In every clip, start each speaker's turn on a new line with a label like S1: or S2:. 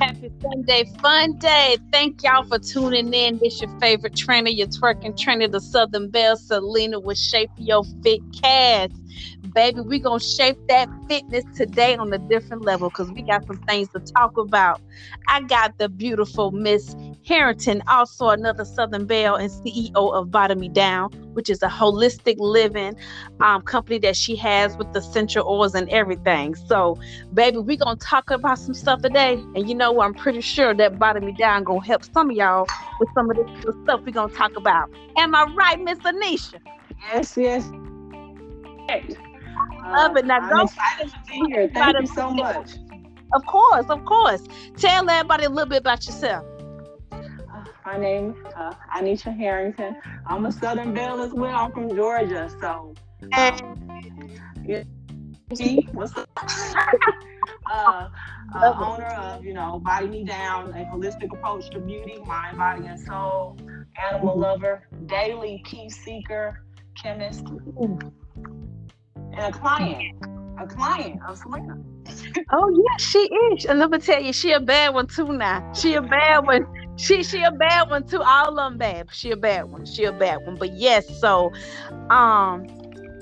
S1: Happy Sunday, fun day. Thank y'all for tuning in. This your favorite trainer, your twerking trainer, the Southern Belle, Salena with Shape Your Fit Cast baby. We're going to shape that fitness today on a different level because we got some things to talk about. I got the beautiful Miss Harrington, also another Southern Belle and CEO of Bottom Me Down, which is a holistic living um, company that she has with the essential oils and everything. So, baby, we're going to talk about some stuff today. And you know, I'm pretty sure that Bottom Me Down going to help some of y'all with some of this stuff we're going to talk about. Am I right, Miss Anisha?
S2: Yes, yes
S1: love it. Now
S2: I'm go excited to be here. Thank you so much.
S1: Of course, of course. Tell everybody a little bit about yourself.
S2: Uh, my name is uh, Anisha Harrington. I'm a Southern Belle as well. I'm from Georgia, so. Um, yeah. What's up? uh, uh, owner of, you know, Body Me Down, a holistic approach to beauty, mind, body, and soul, animal mm-hmm. lover, daily peace seeker, chemist. Mm-hmm and a client, a client of Salena.
S1: Oh yeah, she is. And let me tell you, she a bad one too now. She a bad one. She she a bad one too. All of them bad. She a bad one. She a bad one. But yes, so um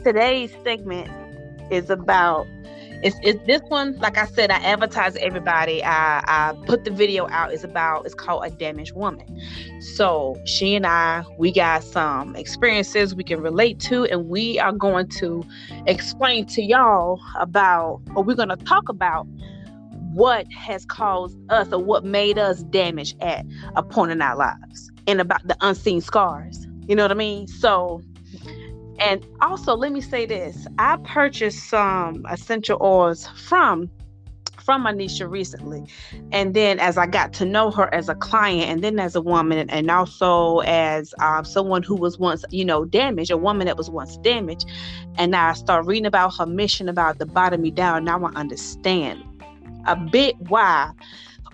S1: today's segment is about it's, it's this one like i said i advertise everybody. I i put the video out. It's about it's called a damaged woman. So she and i we got some experiences we can relate to and we are going to explain to y'all about or we're going to talk about what has caused us or what made us damage at a point in our lives and about the unseen scars. You know what i mean? So and also, let me say this: I purchased some essential oils from from Anisha recently, and then as I got to know her as a client, and then as a woman, and also as um, someone who was once, you know, damaged, a woman that was once damaged, and now I start reading about her mission about the bottom me down. Now I understand a bit why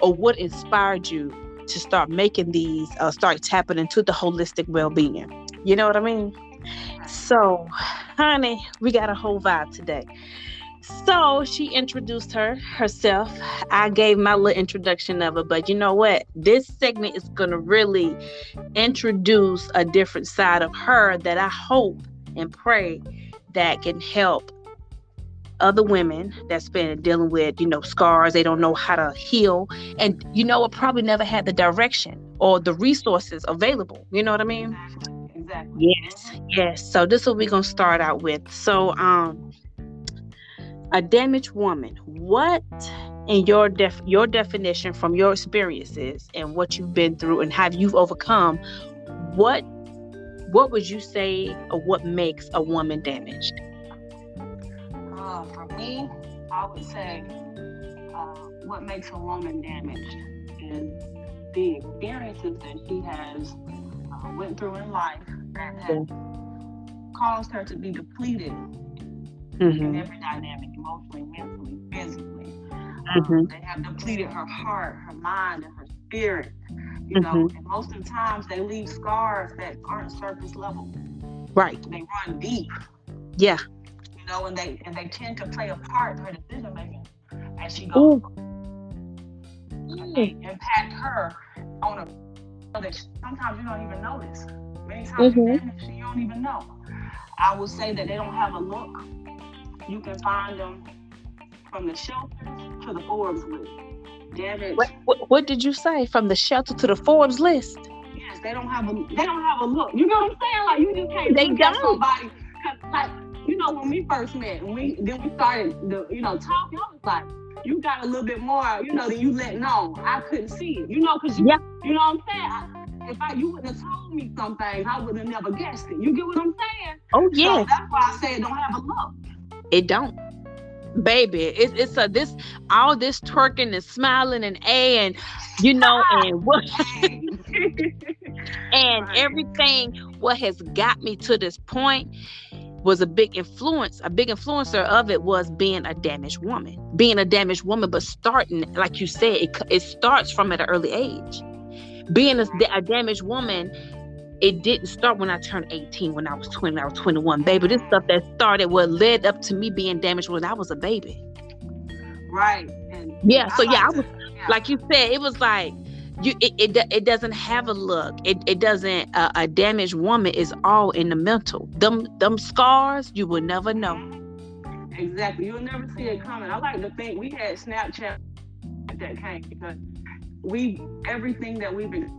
S1: or what inspired you to start making these, uh, start tapping into the holistic well-being. You know what I mean? So, honey, we got a whole vibe today. So she introduced her herself. I gave my little introduction of her, but you know what? This segment is to really introduce a different side of her that I hope and pray that can help other women that's been dealing with, you know, scars. They don't know how to heal. And, you know, it probably never had the direction or the resources available. You know what I mean?
S2: Exactly.
S1: Yes, yes. So this is what we're gonna start out with. So, um, a damaged woman. What, in your def your definition from your experiences and what you've been through and have you've overcome, what what would you say or what makes a woman damaged?
S2: Uh, for me, I would say uh, what makes a woman damaged is the experiences that she has uh, went through in life that has caused her to be depleted mm-hmm. in every dynamic, emotionally, mentally, physically. Mm-hmm. Um, they have depleted her heart, her mind, and her spirit. You know, mm-hmm. and most of the times they leave scars that aren't surface level.
S1: Right.
S2: They run deep.
S1: Yeah.
S2: You know, and they and they tend to play a part in her decision making as she goes. They impact her on a that sometimes you don't even notice. Many times mm-hmm. you don't even know. I would say that they don't have a look. You can find them from the shelter to the Forbes list. Damage.
S1: What, what, what, did you say? From the shelter to the Forbes list?
S2: Yes, they don't have a they don't have a look. You know what I'm saying? Like you just can't
S1: they
S2: look at somebody. Like you know when we first met, and we then we started the you know talking. I was like, you got a little bit more, you know, than you let know. I couldn't see it, you know, because you, yeah. you know what I'm saying. I, if I you wouldn't have told me some things, I would have never guessed it. You get what I'm saying?
S1: Oh yeah.
S2: So that's why I say it don't have a look.
S1: It don't. Baby, it's it's a this all this twerking and smiling and a and you know and what and everything what has got me to this point was a big influence, a big influencer of it was being a damaged woman, being a damaged woman, but starting, like you said, it, it starts from at an early age. Being a, a damaged woman, it didn't start when I turned 18, when I was 20, I was 21, baby. This stuff that started, what led up to me being damaged when I was a baby.
S2: Right.
S1: And yeah, so yeah, I was Like you said, it was like you it, it, it doesn't have a look. It, it doesn't uh, a damaged woman is all in the mental. Them them scars you will never know.
S2: Exactly. You'll never see it coming. I like to think we had snapchat that came because we everything that we've been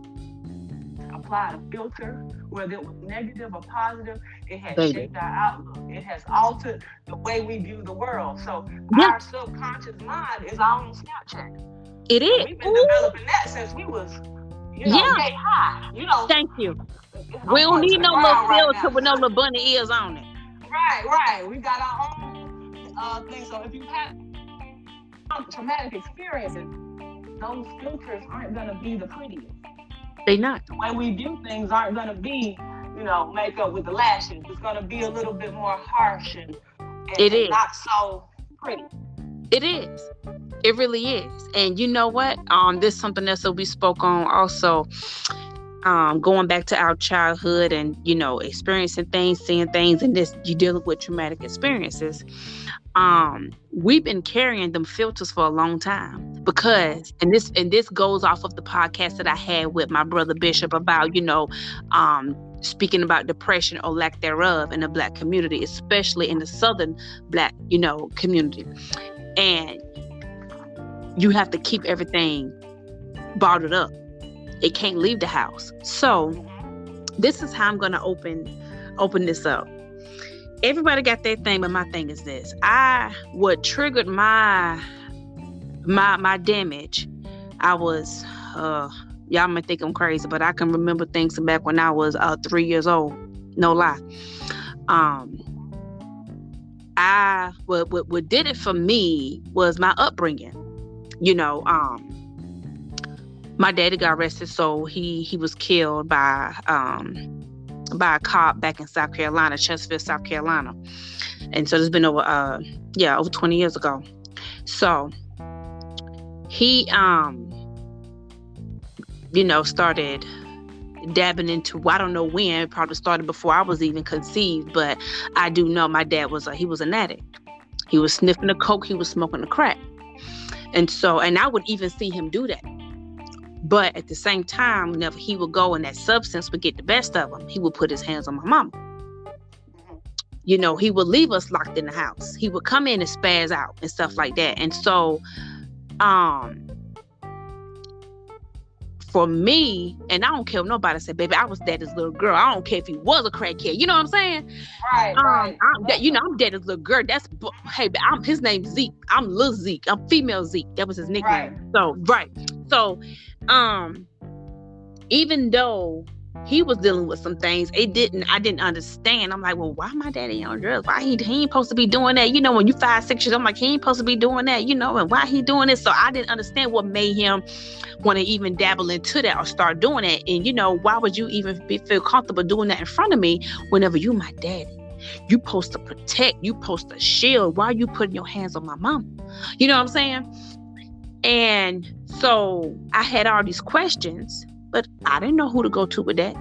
S2: applied a filter whether it was negative or positive it has Thank shaped our outlook. It has altered the way we view the world. So yeah. our subconscious mind is our own snapchat
S1: it is.
S2: We've been developing that since we was, you know, yeah. high. You know.
S1: Thank you. We don't need no little filter right with no little bunny ears on it.
S2: Right, right. We got our own uh, thing. So if you have traumatic experiences, those filters aren't gonna be the prettiest.
S1: They not.
S2: The way we view things aren't gonna be, you know, makeup with the lashes. It's gonna be a little bit more harsh and, and
S1: it is
S2: not so pretty.
S1: It is. It really is. And you know what? Um, this something else that we spoke on also. Um, going back to our childhood and you know experiencing things, seeing things, and this you dealing with traumatic experiences. Um, we've been carrying them filters for a long time because, and this and this goes off of the podcast that I had with my brother Bishop about you know, um, speaking about depression or lack thereof in the black community, especially in the southern black you know community, and you have to keep everything bottled up. It can't leave the house. So this is how I'm gonna open open this up. Everybody got their thing, but my thing is this. I what triggered my my my damage. I was uh y'all might think I'm crazy, but I can remember things back when I was uh three years old. No lie. Um I what, what what did it for me was my upbringing you know, um, my daddy got arrested, so he he was killed by um, by a cop back in South Carolina, Chesterfield, South Carolina, and so it's been over uh yeah over 20 years ago. So he um you know started dabbing into I don't know when probably started before I was even conceived but I do know my dad was a he was an addict. He was sniffing the coke he was smoking the crack and so, and I would even see him do that. But at the same time, whenever he would go and that substance would get the best of him, he would put his hands on my mama. You know, he would leave us locked in the house. He would come in and spaz out and stuff like that. And so, um, for me, and I don't care if nobody said, baby, I was daddy's little girl. I don't care if he was a crackhead. You know what I'm saying?
S2: Right, um, right.
S1: I'm, that, you know, I'm daddy's little girl. That's hey, I'm his name's Zeke. I'm little Zeke. I'm female Zeke. That was his nickname. Right. So right. So, um, even though he was dealing with some things. It didn't, I didn't understand. I'm like, well, why my daddy on drugs? Why he, he ain't supposed to be doing that? You know, when you five, six years, I'm like, he ain't supposed to be doing that, you know, and why he doing this? So I didn't understand what made him want to even dabble into that or start doing it. And, you know, why would you even be, feel comfortable doing that in front of me whenever you my daddy? You supposed to protect, you supposed to shield. Why are you putting your hands on my mom? You know what I'm saying? And so I had all these questions but I didn't know who to go to with that.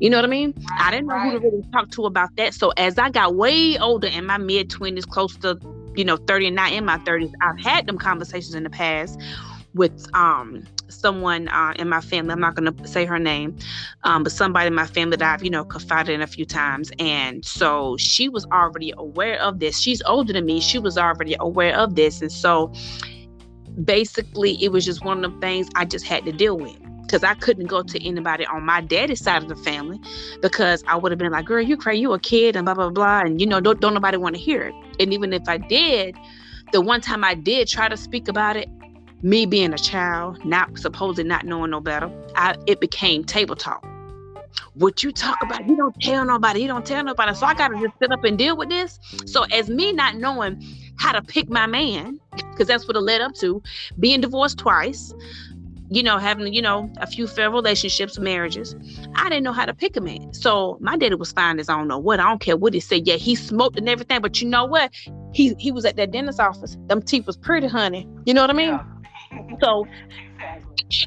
S1: You know what I mean? I didn't know right. who to really talk to about that. So as I got way older in my mid 20s, close to, you know, 30 and not in my 30s, I've had them conversations in the past with um someone uh, in my family. I'm not going to say her name, um, but somebody in my family that I've, you know, confided in a few times. And so she was already aware of this. She's older than me. She was already aware of this. And so basically, it was just one of the things I just had to deal with because I couldn't go to anybody on my daddy's side of the family because I would have been like, girl, you crazy, you a kid, and blah, blah, blah. And, you know, don't, don't nobody want to hear it. And even if I did, the one time I did try to speak about it, me being a child, not supposedly not knowing no better, I, it became table talk. What you talk about, you don't tell nobody, you don't tell nobody. So I got to just sit up and deal with this. So as me not knowing how to pick my man, because that's what it led up to, being divorced twice, you know, having, you know, a few fair relationships, marriages. I didn't know how to pick a man. So my daddy was fine as I don't know what. I don't care what he said. Yeah, he smoked and everything. But you know what? He he was at that dentist office. Them teeth was pretty, honey. You know what I mean? Yeah. so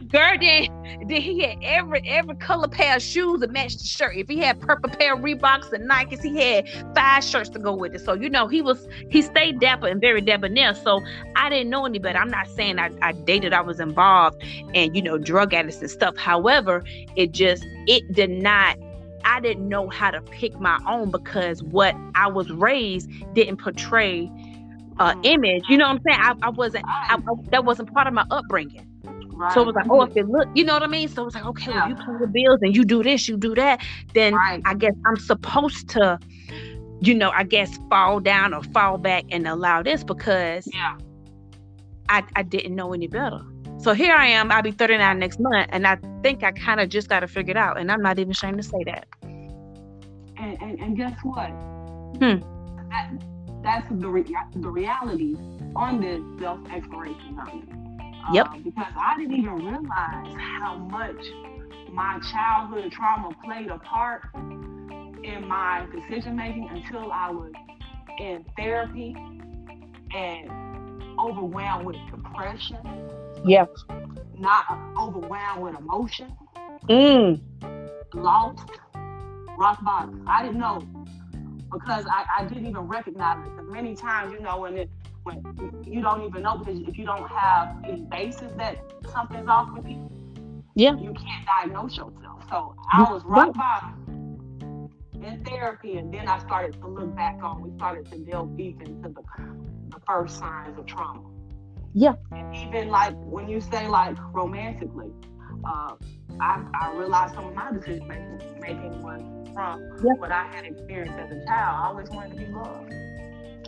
S1: Girl, then, he had every every color pair of shoes that matched the shirt. If he had purple pair of Reeboks and Nikes, he had five shirts to go with it. So you know he was he stayed dapper and very debonair. So I didn't know any better. I'm not saying I, I dated, I was involved and you know drug addicts and stuff. However, it just it did not I didn't know how to pick my own because what I was raised didn't portray uh image. You know what I'm saying? I, I wasn't I, I, that wasn't part of my upbringing. Right. So it was like, oh, if it look, you know what I mean? So it was like, okay, yeah. well, you pay the bills and you do this, you do that, then right. I guess I'm supposed to, you know, I guess fall down or fall back and allow this because
S2: yeah.
S1: I, I didn't know any better. So here I am, I'll be 39 next month, and I think I kind of just got to figure it out. And I'm not even ashamed to say that.
S2: And, and, and guess what?
S1: Hmm.
S2: That, that's the, re- the reality on this self exploration journey.
S1: Yep.
S2: Uh, because I didn't even realize how much my childhood trauma played a part in my decision making until I was in therapy and overwhelmed with depression.
S1: Yep.
S2: Not overwhelmed with emotion.
S1: Mm.
S2: Lost. Rock bottom. I didn't know because I, I didn't even recognize it. Because many times, you know, when it when you don't even know because if you don't have any basis that something's off with you,
S1: yeah,
S2: you can't diagnose yourself. So I was rock bottom in therapy, and then I started to look back on. We started to delve deep into the the first signs of trauma.
S1: Yeah,
S2: and even like when you say like romantically, uh, I, I realized some of my decision making was from yeah. what I had experienced as a child. I always wanted to be loved.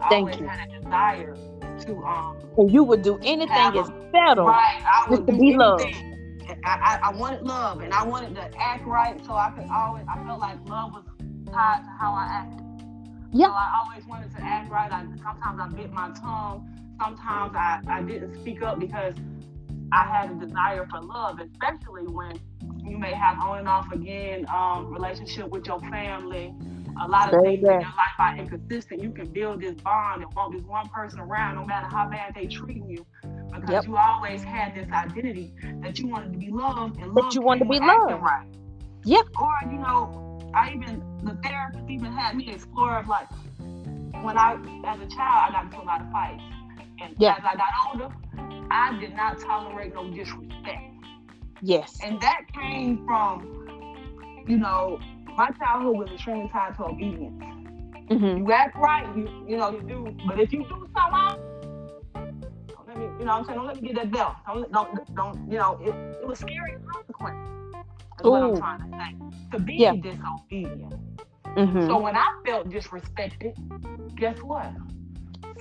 S1: Thank
S2: always
S1: you.
S2: had a desire to um.
S1: And you would do anything is better.
S2: Right, I would
S1: to be loved.
S2: I, I, I wanted love, and I wanted to act right, so I could always. I felt like love was tied to how I acted.
S1: Yeah.
S2: So I always wanted to act right. I, sometimes I bit my tongue. Sometimes I, I didn't speak up because I had a desire for love, especially when you may have on and off again um, relationship with your family a lot of things in your life are inconsistent. You can build this bond and want this one person around no matter how bad they treat you. Because yep. you always had this identity that you wanted to be loved and
S1: that you wanted to be loved.
S2: Right.
S1: Yep.
S2: Or, you know, I even the therapist even had me explore of like when I as a child I got into a lot of fights. And
S1: yeah.
S2: as I got older, I did not tolerate no disrespect.
S1: Yes.
S2: And that came from, you know, my childhood was extremely tied to obedience.
S1: Mm-hmm.
S2: You act right, you you know you do, but if you do something let me, you know, I'm saying, don't let me get that belt. Don't, don't, don't you know, it, it was scary consequences. That's Ooh. what I'm trying to say. To be yeah. disobedient.
S1: Mm-hmm.
S2: So when I felt disrespected, guess what?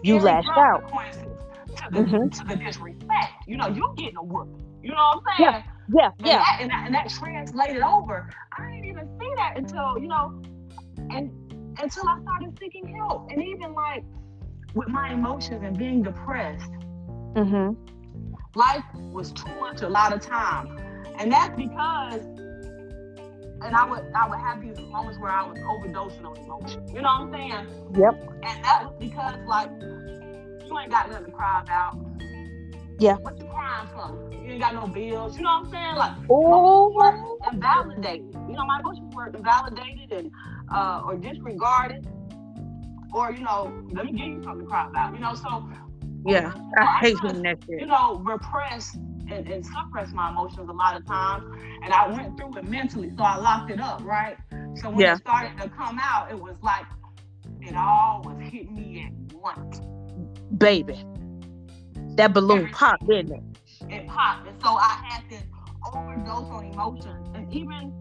S1: You lashed out.
S2: To the, mm-hmm. to the disrespect. You know, you're getting a whoop. You know what I'm saying?
S1: Yeah. Yeah,
S2: and
S1: yeah.
S2: That, and, that, and that translated over. I didn't even see that until, you know, and until I started seeking help. And even like with my emotions and being depressed,
S1: mm-hmm.
S2: life was too much a lot of time. And that's because and I would I would have these moments where I was overdosing on emotion. You know what I'm saying?
S1: Yep.
S2: And that was because like you ain't got nothing to cry about.
S1: Yeah.
S2: What you crying for? You ain't got no bills. You know what I'm saying? Like,
S1: oh,
S2: invalidated. You know, my emotions were invalidated and uh, or disregarded, or you know, let me give you something to cry about. You know, so
S1: yeah, I, I hate when that
S2: shit. You know, repress and, and suppress my emotions a lot of times, and I went through it mentally, so I locked it up, right? So when
S1: yeah.
S2: it started to come out, it was like it all was hitting me at once.
S1: Baby. That balloon popped, didn't it?
S2: It popped. And so I had this overdose on emotions. And even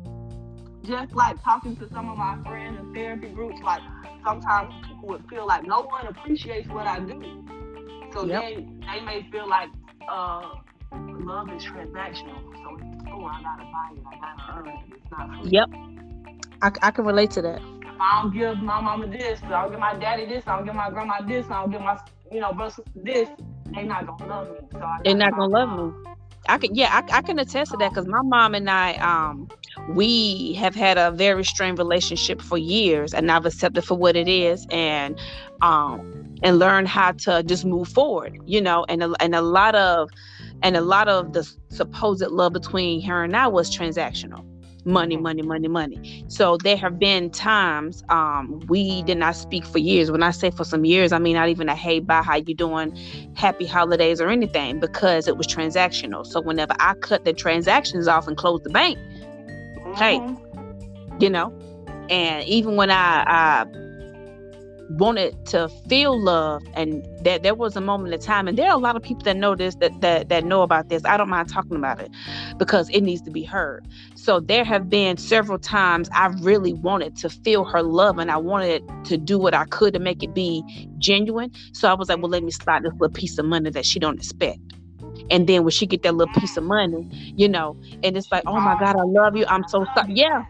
S2: just like talking to some of my friends in therapy groups, like sometimes people would feel like no one appreciates what I do. So yep. they they may feel like uh, love is transactional. So it's oh I gotta buy it, I gotta earn it. It's not free.
S1: Yep. I, I can relate to that.
S2: I don't give my mama this, I don't give my daddy this, I don't give my grandma this, I don't give my you know but this, they're not gonna love me. So
S1: they're not gonna love me. I can yeah, I, I can attest to that because my mom and I um we have had a very strained relationship for years and I've accepted for what it is and um and learned how to just move forward, you know, and a, and a lot of and a lot of the supposed love between her and I was transactional money money money money. So there have been times um we did not speak for years. When i say for some years i mean not even a hey bye how you doing? Happy holidays or anything because it was transactional. So whenever i cut the transactions off and close the bank mm-hmm. hey you know? And even when i i wanted to feel love and that there was a moment of time and there are a lot of people that know this that, that that know about this. I don't mind talking about it because it needs to be heard. So there have been several times i really wanted to feel her love and i wanted to do what i could to make it be genuine. So i was like well let me slide this little piece of money that she don't expect. And then when she get that little piece of money you know and it's like oh my god i love you. I'm so sorry. Yeah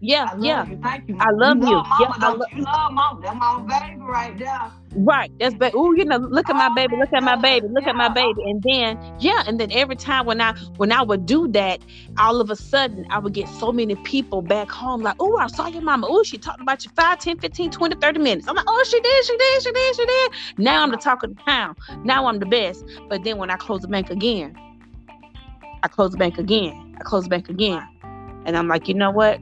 S1: yeah,
S2: I
S1: yeah.
S2: You. Thank you.
S1: I love
S2: you.
S1: you.
S2: Love
S1: yeah,
S2: mama, lo- you love mama. That's my baby right there.
S1: Right. That's baby. Oh, you know, look at my baby. Look at my baby. Look at my baby. And then, yeah, and then every time when I when I would do that, all of a sudden I would get so many people back home like, oh, I saw your mama. Oh, she talked about you 5, 10, 15, 20, 30 minutes. I'm like, oh, she did, she did, she did, she did. Now I'm the talk of the town. Now I'm the best. But then when I close the bank again, I close the bank again. I close the bank again. And I'm like, you know what?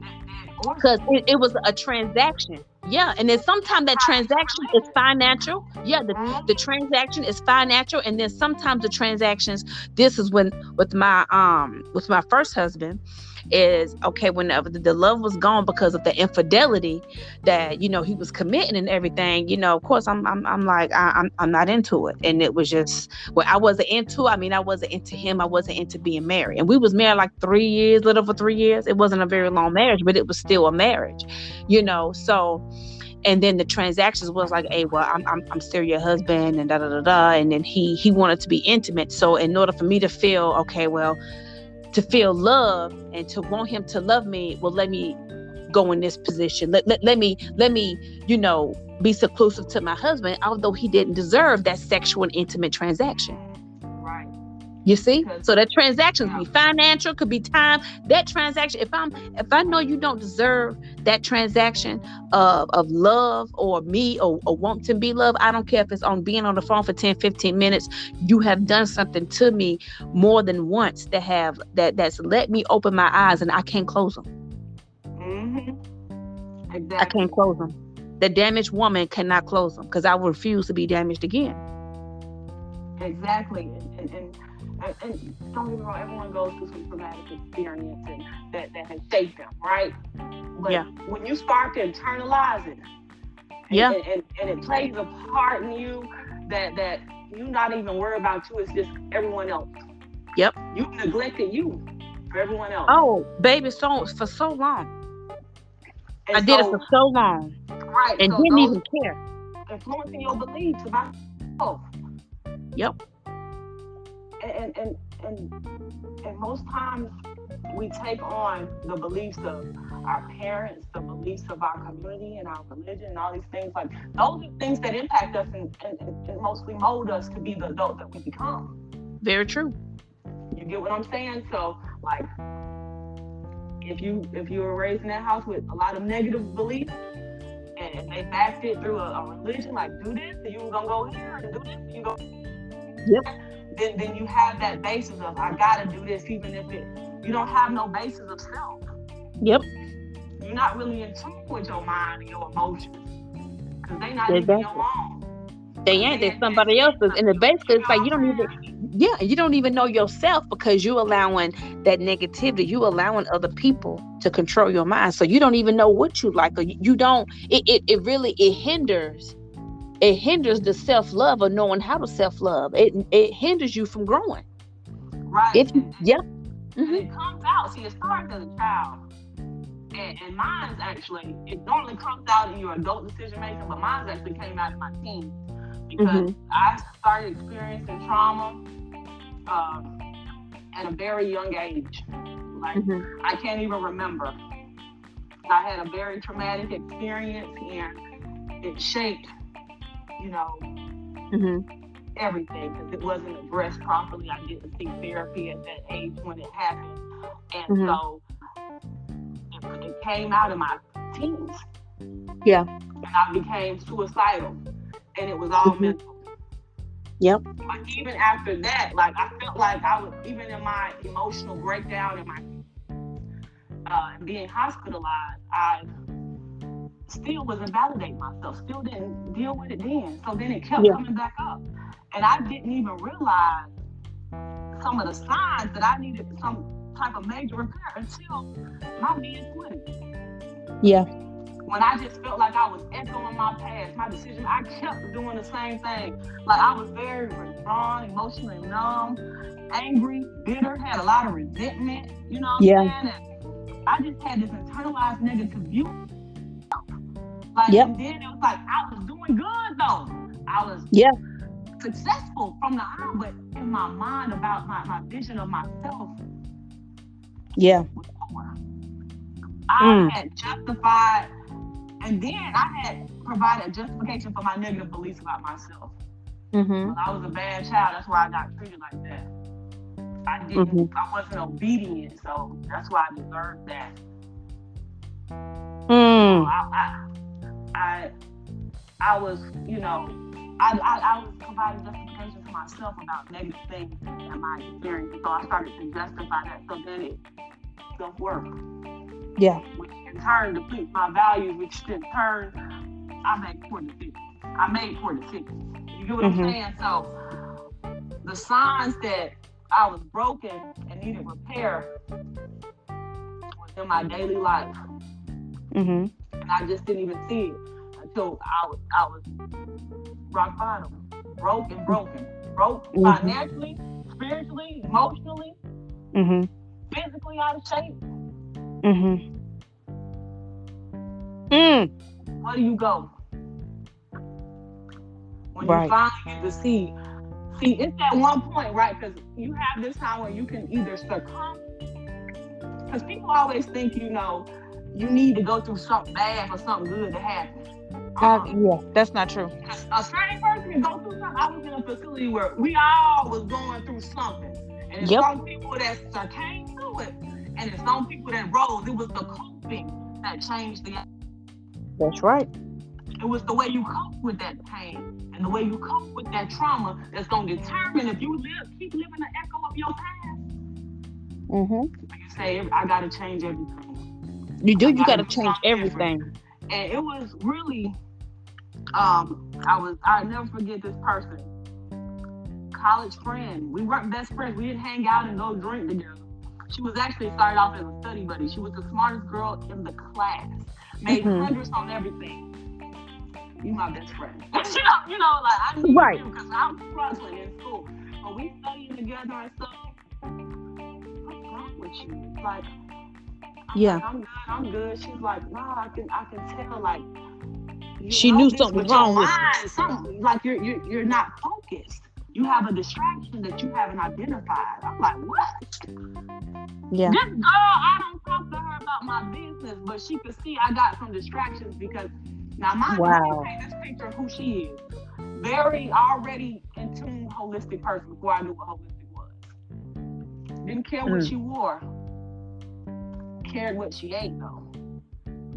S1: Because it, it, was a transaction. Yeah, and then sometimes that transaction is financial. Yeah, the, mm-hmm. the transaction is financial, and then sometimes the transactions. This is when with my um with my first husband, is okay whenever the love was gone because of the infidelity that you know he was committing and everything you know of course i'm i'm, I'm like I, am I'm, I'm not into it. And it was just well i wasn't into i mean i wasn't into him. I wasn't into being married. And we was married like three years little for three years. It wasn't a very long marriage but it was still a marriage you know? So and then the transactions was like, hey, well, I'm, I'm, I'm still your husband and da da da da. And then he he wanted to be intimate. So in order for me to feel okay, well, to feel love and to want him to love me well let me go in this position. Let, let, let me let me you know be seclusive to my husband although he didn't deserve that sexual and intimate transaction you see? So that transaction could be financial could be time. That transaction if i'm if i know you don't deserve that transaction of, of love or me or, or want to be loved i don't care if it's on being on the phone for 10 15 minutes you have done something to me more than once that have that that's let me open my eyes and i can't close them
S2: mm-hmm. exactly.
S1: i can't close them the damaged woman cannot close them because i refuse to be damaged again.
S2: Exactly. And, and and, and don't get me wrong, everyone goes through some traumatic experience and that, that has shaped them, right? But
S1: yeah.
S2: when you start to internalize it, and,
S1: yeah,
S2: and, and, and, it plays a part in you that that you not even worry about you, it's just everyone else.
S1: Yep.
S2: You neglected you for everyone else.
S1: Oh, baby, so for so long. And I so, did it for so long.
S2: Right.
S1: And so didn't even care.
S2: Influencing your beliefs about yourself.
S1: Yep
S2: and and and and most times we take on the beliefs of our parents, the beliefs of our community and our religion, and all these things. Like those are things that impact us and, and, and mostly mold us to be the adult that we become.
S1: Very true.
S2: You get what I'm saying? So like if you if you were raised in that house with a lot of negative beliefs and they backed it through a, a religion like do this you gonna go here and do this you go
S1: Yep
S2: then then you have that basis of I gotta do this even if it you don't have no basis of self.
S1: Yep.
S2: You're not really in tune with your mind and your emotions. Cause they not exactly. even your own.
S1: They ain't, they somebody else's. And the basically it's like you don't even yeah, you don't even know yourself because you allowing that negativity, you allowing other people to control your mind. So you don't even know what you like or you don't it, it, it really it hinders it hinders the self-love of knowing how to self-love. It it hinders you from growing.
S2: Right.
S1: If
S2: you,
S1: yep
S2: mm-hmm. it comes out. See it starts as a child. And, and mine's actually it normally comes out in your adult decision making but mine's actually came out in my teens. Because mm-hmm. i started experiencing trauma um, at a very young age. Like mm-hmm. i can't even remember. I had a very traumatic experience and it shaped you know,
S1: mm-hmm.
S2: everything because it wasn't addressed properly. I didn't see therapy at that age when it happened, and mm-hmm. so it, it, came out of my teens.
S1: Yeah,
S2: and I became suicidal, and it was all mm-hmm. mental.
S1: Yep.
S2: But even after that, like I felt like I was even in my emotional breakdown and my uh, being hospitalized, I still was invalidating myself, still didn't deal with it then. So then it kept
S1: Yeah.
S2: coming back up. And I didn't even realize some of the signs that I needed some type of major repair until my mid 20s.
S1: Yeah.
S2: When I just felt like I was echoing my past, my decision, I kept doing the same thing. Like I was very withdrawn, emotionally numb, angry, bitter, had a lot of resentment, you know what I'm
S1: Yeah.
S2: saying? And I just had this internalized negative view. Like,
S1: Yep.
S2: and then it was like I was doing good though. I was
S1: Yeah.
S2: successful from the eye, but in my mind about my, my vision of myself
S1: Yeah.
S2: I
S1: Mm.
S2: had justified, and then I had provided justification for my negative beliefs about myself.
S1: Mm-hmm.
S2: I was a bad child. That's why I got treated like that. I didn't.
S1: Mm-hmm.
S2: I wasn't obedient, so that's why I deserved that.
S1: Mm.
S2: I, I, I, I was, you know, I, I, I was providing justification for myself about negative things in my experience. So I started to justify that. So then it self work,
S1: Yeah.
S2: which in turn depletes my values, which in turn I make poor decisions. I made poor decisions. You get what
S1: Mhm.
S2: I'm saying? So the signs that I was broken and needed repair was in my daily life.
S1: Mm-hmm.
S2: And I just didn't even see it until I was I was rock bottom, broken, broken, broke
S1: Mhm.
S2: financially, spiritually, emotionally,
S1: Mm-hmm.
S2: physically out of shape.
S1: Mm-hmm. Mm.
S2: Where do you go when
S1: Right.
S2: you finally get to see? See, it's that one point, right? Because you have this time where you can either succumb, because people always think you know you need to go through something bad for something good to happen. Um,
S1: yeah, that's not true.
S2: a sane person can go through something. I was in a facility where we all was going through something. And there's
S1: Yep.
S2: some people that came through it. And there's some people that rose. It was the coping that changed the
S1: That's right.
S2: it was the way you cope with that pain and the way you cope with that trauma that's gonna determine if you live keep living the echo of your past.
S1: Mm-hmm.
S2: Like you say, I gotta change everything.
S1: You do. You got
S2: gotta
S1: change everything.
S2: and it was really um I was I never forget this person. College friend. We weren't best friends. We didn't hang out and go drink together. She was actually started off as a study buddy. She was the smartest girl in the class. Made
S1: Mhm.
S2: hundreds on everything. You my best friend. you know, you know, like I need
S1: Right.
S2: you because I'm struggling in school. But we studying together and stuff. What's wrong with you? Like I'm
S1: Yeah.
S2: like, I'm good. I'm good. She's like, nah, I can, I can tell. Like, you
S1: She knew something
S2: your
S1: wrong with
S2: mind, Something like you're, you're, you're not focused. You have a distraction that you haven't identified. I'm like, what?
S1: Yeah.
S2: This girl, I don't talk to her about my business, but she could see I got some distractions because now my
S1: Wow.
S2: paint this picture of who she is. Very already in tune holistic person before I knew what holistic was. Didn't care what
S1: Mm.
S2: she wore. Cared what she ate though.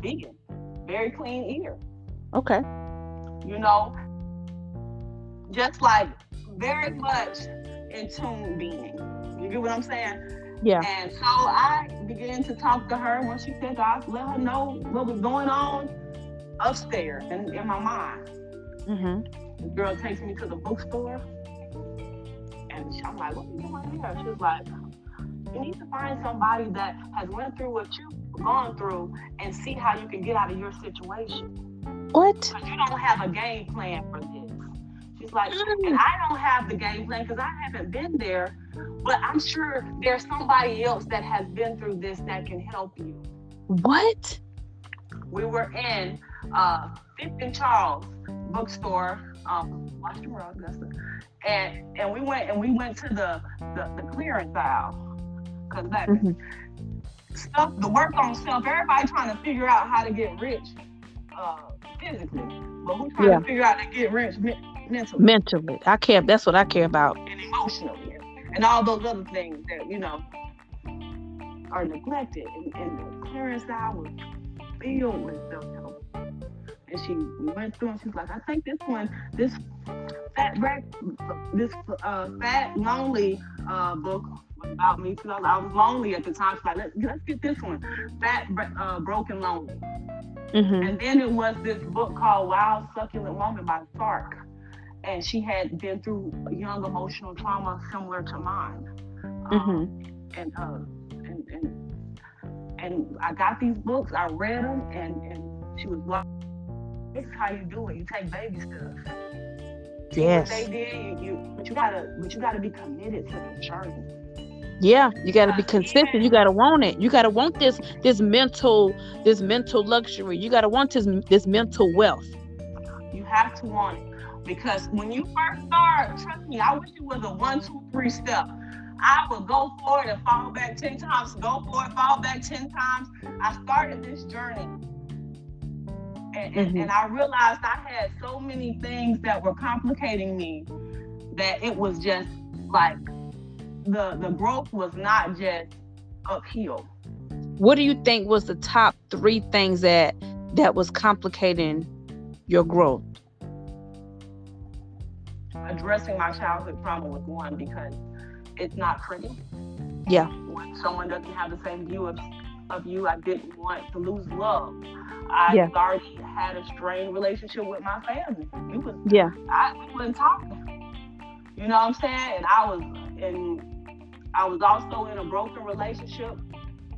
S2: Vegan. Very clean eater.
S1: Okay.
S2: You know? Just like very much in tune being. You get what I'm saying?
S1: Yeah.
S2: And so I began to talk to her when she said I let her know what was going on upstairs in, in my mind.
S1: Mm-hmm.
S2: The girl takes me to the bookstore. And I'm like, what are you doing here? She was like, you need to find somebody that has went through what you've gone through and see how you can get out of your situation.
S1: What?
S2: Because you don't have a game plan for this. She's like, and I don't have the game plan because I haven't been there, but I'm sure there's somebody else that has been through this that can help you.
S1: What?
S2: We were in uh, Fifth and Charles bookstore, um, Washington Road, Augusta, and and we went and we went to the the, the clearance aisle because that
S1: Mhm.
S2: stuff, the work on self. Everybody trying to figure out how to get rich uh, physically, but who's trying
S1: Yeah.
S2: to figure out to get rich men- mentally
S1: Mentally, I care. That's what I care about.
S2: and emotionally, and all those other things that you know are neglected. And, and the clearance aisle was filled with self help. and she went through and she's like, I think this one, this fat this uh, fat lonely uh, book about me too. I was, lonely at the time. She's like, let's, let's get this one, fat uh, broken lonely. Mm-hmm. And then it was this book called Wild Succulent Woman by Sark. And she had been through young emotional trauma similar to mine. Um, mm-hmm. and, uh, and, and, and I got these books, I read them, and, and she was like, this is how you do it. You take baby steps.
S1: Yes.
S2: What they did, you, you but you gotta but you gotta be committed to the journey.
S1: Yeah, you got to be consistent. You got to want it. You got to want this this mental this mental luxury. You got to want this this mental wealth.
S2: You have to want it because when you first start, trust me, I wish it was a one, two, three step. I would go for it and fall back ten times. Go for it, fall back ten times. I started this journey and, mm-hmm. and I realized I had so many things that were complicating me that it was just like the the growth was not just uphill.
S1: What do you think was the top three things that that was complicating your growth?
S2: Addressing my childhood trauma was one because it's not pretty.
S1: Yeah.
S2: When someone doesn't have the same view of, of you, I didn't want to lose love. I yeah. already had a strained relationship with my family. You was
S1: yeah.
S2: I we wasn't talking. You know what I'm saying? And I was and I was also in a broken relationship.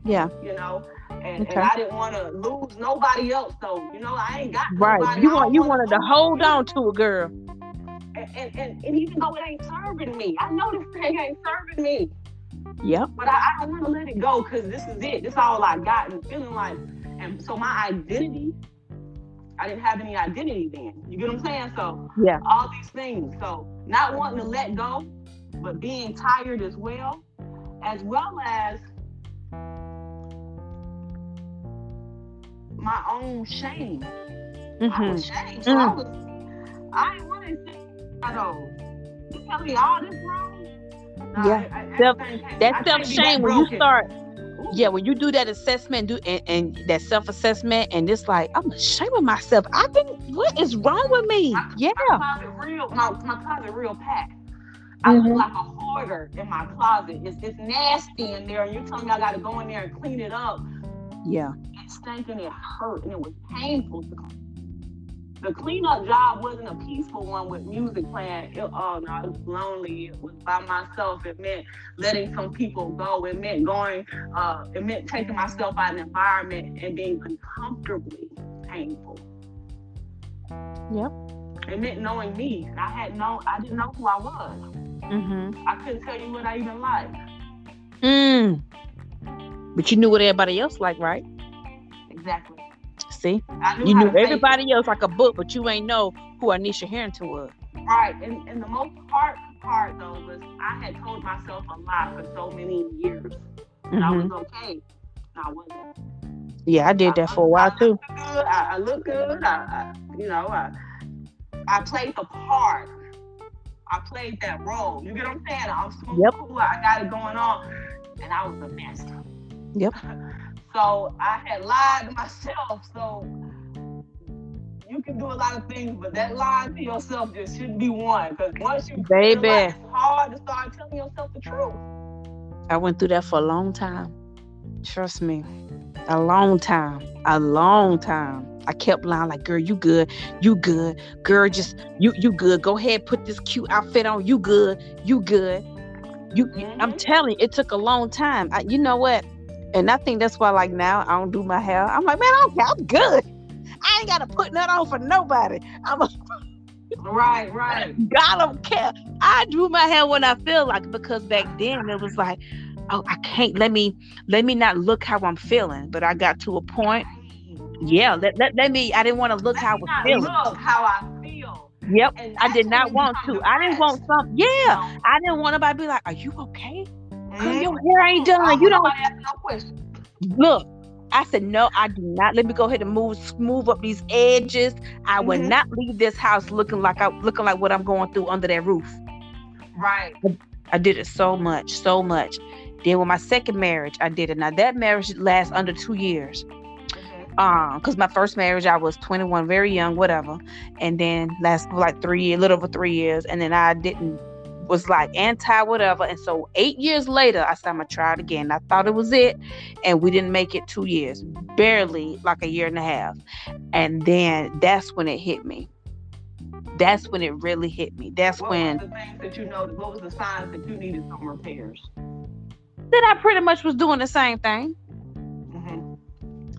S1: Yeah.
S2: You know, and, okay. and I didn't want to lose nobody else. So you know, I ain't got
S1: right. You want you wanted to hold on to a girl.
S2: And, and, and, and even though it ain't serving me, I know this thing ain't serving me.
S1: Yep.
S2: But I, I don't want to let it go because this is it. This is all I got and feeling like and so my identity, I didn't have any identity then. You get what I'm saying? So
S1: yeah,
S2: all these things. So not wanting to let go, but being tired as well, as well as my own shame. Mm-hmm. I was shamed. So mm-hmm. I was I didn't want to say You tell me all this wrong.
S1: No, yeah, I, I, self, that self shame when you start yeah, when you do that assessment, do and, and that self assessment, and it's like I'm ashamed of myself. I think what is wrong with me? Yeah,
S2: my closet real, my, my closet real packed. I mm-hmm. look like a hoarder in my closet. It's it's nasty in there, and you tell me I got to go in there and clean it up.
S1: Yeah,
S2: it stank and it hurt and it was painful to clean the cleanup job wasn't a peaceful one with music playing. It, oh no, it was lonely. It was by myself. It meant letting some people go. It meant going. Uh, it meant taking myself out of an environment and being uncomfortably painful.
S1: Yep.
S2: It meant knowing me, and I had no. I didn't know who I was. Mm-hmm. I couldn't tell you what I even like.
S1: Mm. But you knew what everybody else liked, right?
S2: Exactly.
S1: See, you knew everybody else like a book, but you ain't know who Anisha Harrington was.
S2: Right, and, and the most hard part though was I had told myself a lie for so many years, and mm-hmm. I was okay. I wasn't.
S1: Yeah, I did that I, for a while
S2: I
S1: too.
S2: Good. I, I look good. I, I, you know, I, I played the part. I played that role. You get what I'm saying? I'm smooth, yep. cool. I got it going on, and I was a mess.
S1: Yep.
S2: So I had lied to myself. So you can do a lot of things, but that lie to yourself just shouldn't be one. Because once you
S1: baby,
S2: it's hard to start telling yourself the truth.
S1: I went through that for a long time. Trust me, a long time, a long time. I kept lying like, girl, you good, you good, girl, just you you good. Go ahead, put this cute outfit on. You good, you good. You, mm-hmm. I'm telling you, it took a long time. I, you know what? And I think that's why, like now, I don't do my hair. I'm like, man, I am good. I ain't gotta put nothing on for nobody. I'm a
S2: right, right.
S1: God don't care. I do my hair when I feel like it because back then it was like, oh, I can't. Let me let me not look how I'm feeling. But I got to a point. Yeah, let, let, let me. I didn't want to look let how I was feeling.
S2: Look how I feel.
S1: Yep, I did not want to. I didn't want some. Yeah, no. I didn't want anybody to be like, "Are you okay?" mm Your hair ain't done. You don't
S2: ask no question.
S1: Look, I said, no, I do not. Let me go ahead and move, smooth up these edges. I mm-hmm. will not leave this house looking like I looking like what I'm going through under that roof.
S2: Right.
S1: I, I did it so much, so much. Then with my second marriage, I did it. Now that marriage lasts under two years. Um because my first marriage i was 21 very young whatever. And then last like three years little over three years. And then i didn't was like anti whatever. And so eight years later i said i'm gonna try it again. I thought it was it and we didn't make it two years. Barely like a year and a half. And then that's when it hit me. That's when it really hit me. That's
S2: what
S1: when
S2: the things that you know what was the signs that you needed some repairs?
S1: That i pretty much was doing the same thing.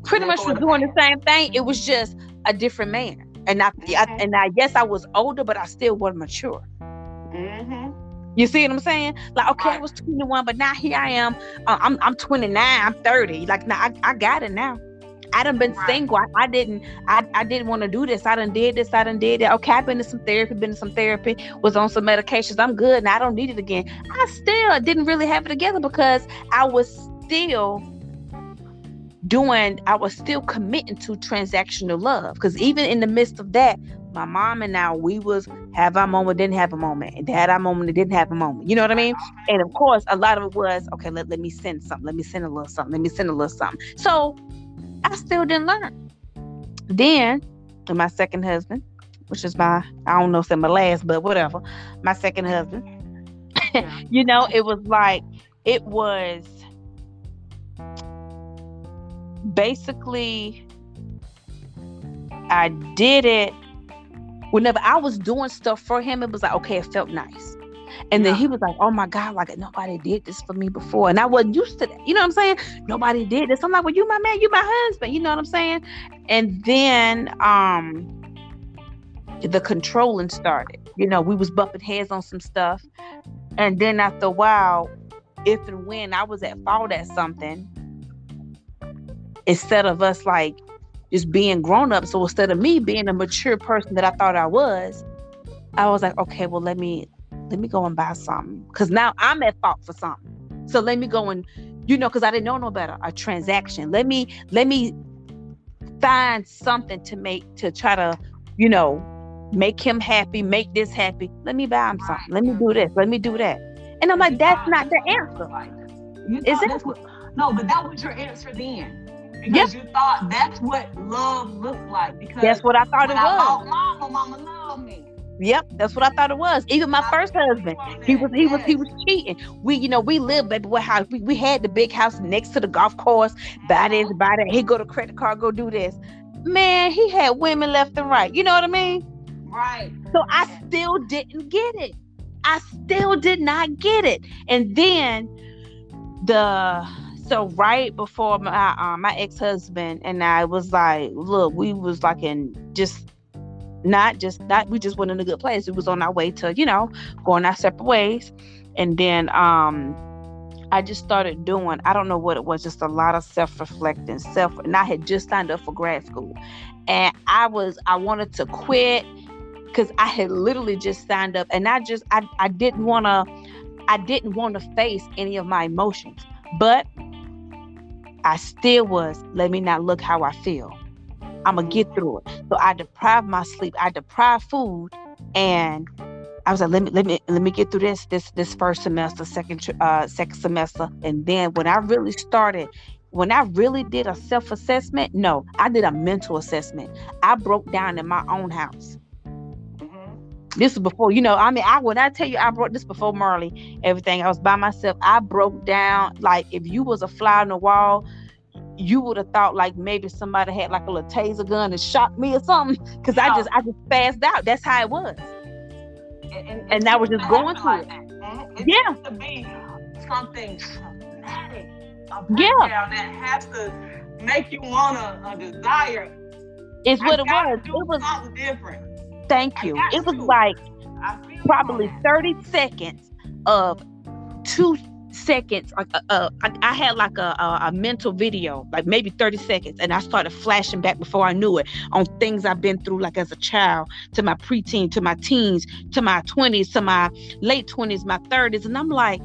S1: Pretty much was doing the same thing it was just a different man and I, I and I guess I was older, but I still wasn't mature.
S2: Mm-hmm.
S1: You see what I'm saying? Like, okay, I was 21, but now here I am. Uh, I'm I'm 29. I'm 30. Like, now I, I got it now. I done been single. I, I, didn't I, I didn't want to do this. I done did this. I done did that. Okay, I've been to some therapy, been to some therapy, was on some medications. I'm good and I don't need it again. I still didn't really have it together because I was still doing, I was still committing to transactional love. Because even in the midst of that, my mom and I, we was have our moment, didn't have a moment, and had our moment, and didn't have a moment. You know what I mean? Uh-huh. And of course, a lot of it was okay. Let, let me send something. Let me send a little something. Let me send a little something. So I still didn't learn. Then, my second husband, which is my I don't know if it's my last, but whatever, my second husband. you know, it was like it was basically I did it whenever I was doing stuff for him, it was like, okay, it felt nice. And yeah. then he was like, oh my God, like nobody did this for me before. And I wasn't used to that. You know what I'm saying? Nobody did this. I'm like, well, you my man, you my husband. You know what I'm saying? And then um the controlling started. You know, we was bumping heads on some stuff. And then after a while, if and when I was at fault at something, instead of us like just being grown up. So instead of me being a mature person that I thought I was, I was like, okay, well let me let me go and buy something because now I'm at fault for something. So let me go and you know because I didn't know no better a transaction. Let me let me find something to make to try to you know make him happy, make this happy. Let me buy him something. Let me do this. Let me do that. And I'm like, that's not the answer.
S2: Is it? No, but that was your answer then because yep. you thought that's what love looked like. Because
S1: that's what I thought it was.
S2: mama, mama loved me.
S1: Yep, that's what I thought it was. Even my I first husband, he was he was he was cheating. We, you know, we lived baby what house. We, we had the big house next to the golf course. Buy this, buy that. He go to credit card, go do this. Man, he had women left and right. You know what I mean?
S2: Right.
S1: So I still didn't get it. I still did not get it. And then the so right before my uh, my ex-husband and I was like, look, we was like in just not just not we just went in a good place. It was on our way to, you know, going our separate ways. And then um I just started doing, I don't know what it was, just a lot of self-reflecting, self and I had just signed up for grad school. And I was I wanted to quit because I had literally just signed up and I just I, I didn't wanna I didn't want to face any of my emotions. But I still was, let me not look how I feel. I'm gonna get through it. So I deprived my sleep, I deprived food, and I was like, let me let me let me get through this this this first semester, second uh second semester, and then when I really started, when I really did a self assessment, no, I did a mental assessment. I broke down in my own house. This is before, you know, I mean, I when I tell you I brought this before Marley, everything, I was by myself. I broke down like if you was a fly on the wall, you would have thought like maybe somebody had like a little taser gun and shot me or something. Cause I just I just passed out. That's how it was. And, and, and I was just going through like it.
S2: It yeah. To be something traumatic. yeah. That has to make you want a, a uh, desire.
S1: It's what it was.
S2: It
S1: was
S2: something different.
S1: Thank you. It was like probably 30 seconds of two seconds. Uh, uh, I, I, had like a, a, a, mental video, like maybe 30 seconds, and I started flashing back before I knew it on things I've been through, like as a child, to my preteen, to my teens, to my 20s, to my late 20s, my 30s. And I'm like,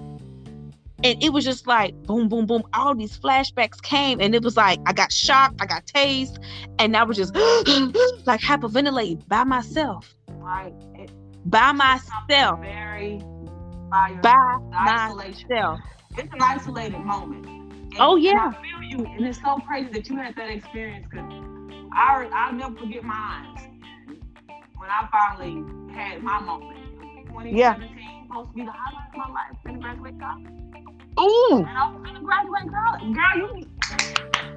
S1: and it was just like boom, boom, boom. All these flashbacks came, and it was like I got shocked, I got tased, and I was just like hyperventilating by myself.
S2: Right.
S1: It, by myself.
S2: Very by,
S1: by myself.
S2: It's an isolated moment. And,
S1: oh yeah.
S2: I feel you, and it's so crazy that you had that experience. Cause I I'll never forget my eyes when I finally had my moment. 2017 yeah. supposed to be the highlight of my life. Gonna graduate college. Ooh. And I was gonna graduate college. Girl, you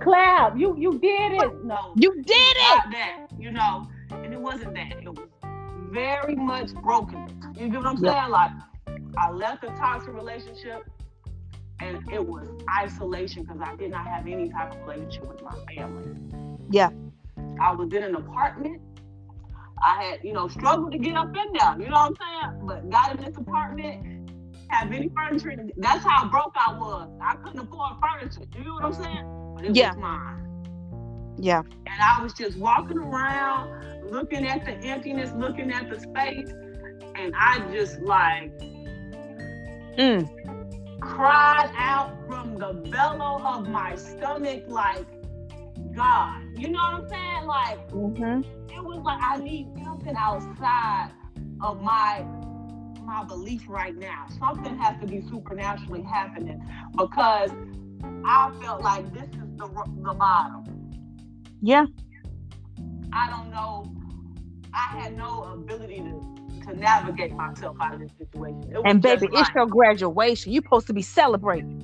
S2: clap. You you did it. No.
S1: You did it.
S2: That, you know, and it wasn't that. It was very much broken. You get what I'm saying? Like I left a toxic relationship and it was isolation because I did not have any type of relationship with my family.
S1: Yeah.
S2: I was in an apartment. I had, you know, struggled to get up in there. You know what I'm saying? But got in this apartment, have any furniture. That's how broke I was. I couldn't afford furniture. You know what I'm saying? But it
S1: yeah.
S2: was mine.
S1: Yeah.
S2: And I was just walking around, looking at the emptiness, looking at the space, and I just like
S1: mm.
S2: cried out from the bellow of my stomach, like, God. You know what I'm saying? Like,
S1: mm-hmm.
S2: it was like I need something outside of my my belief right now. Something has to be supernaturally happening because I felt like this is the the bottom.
S1: Yeah.
S2: I don't know. I had no ability to to navigate myself out of this situation.
S1: And baby, it's your graduation. You're supposed to be celebrating.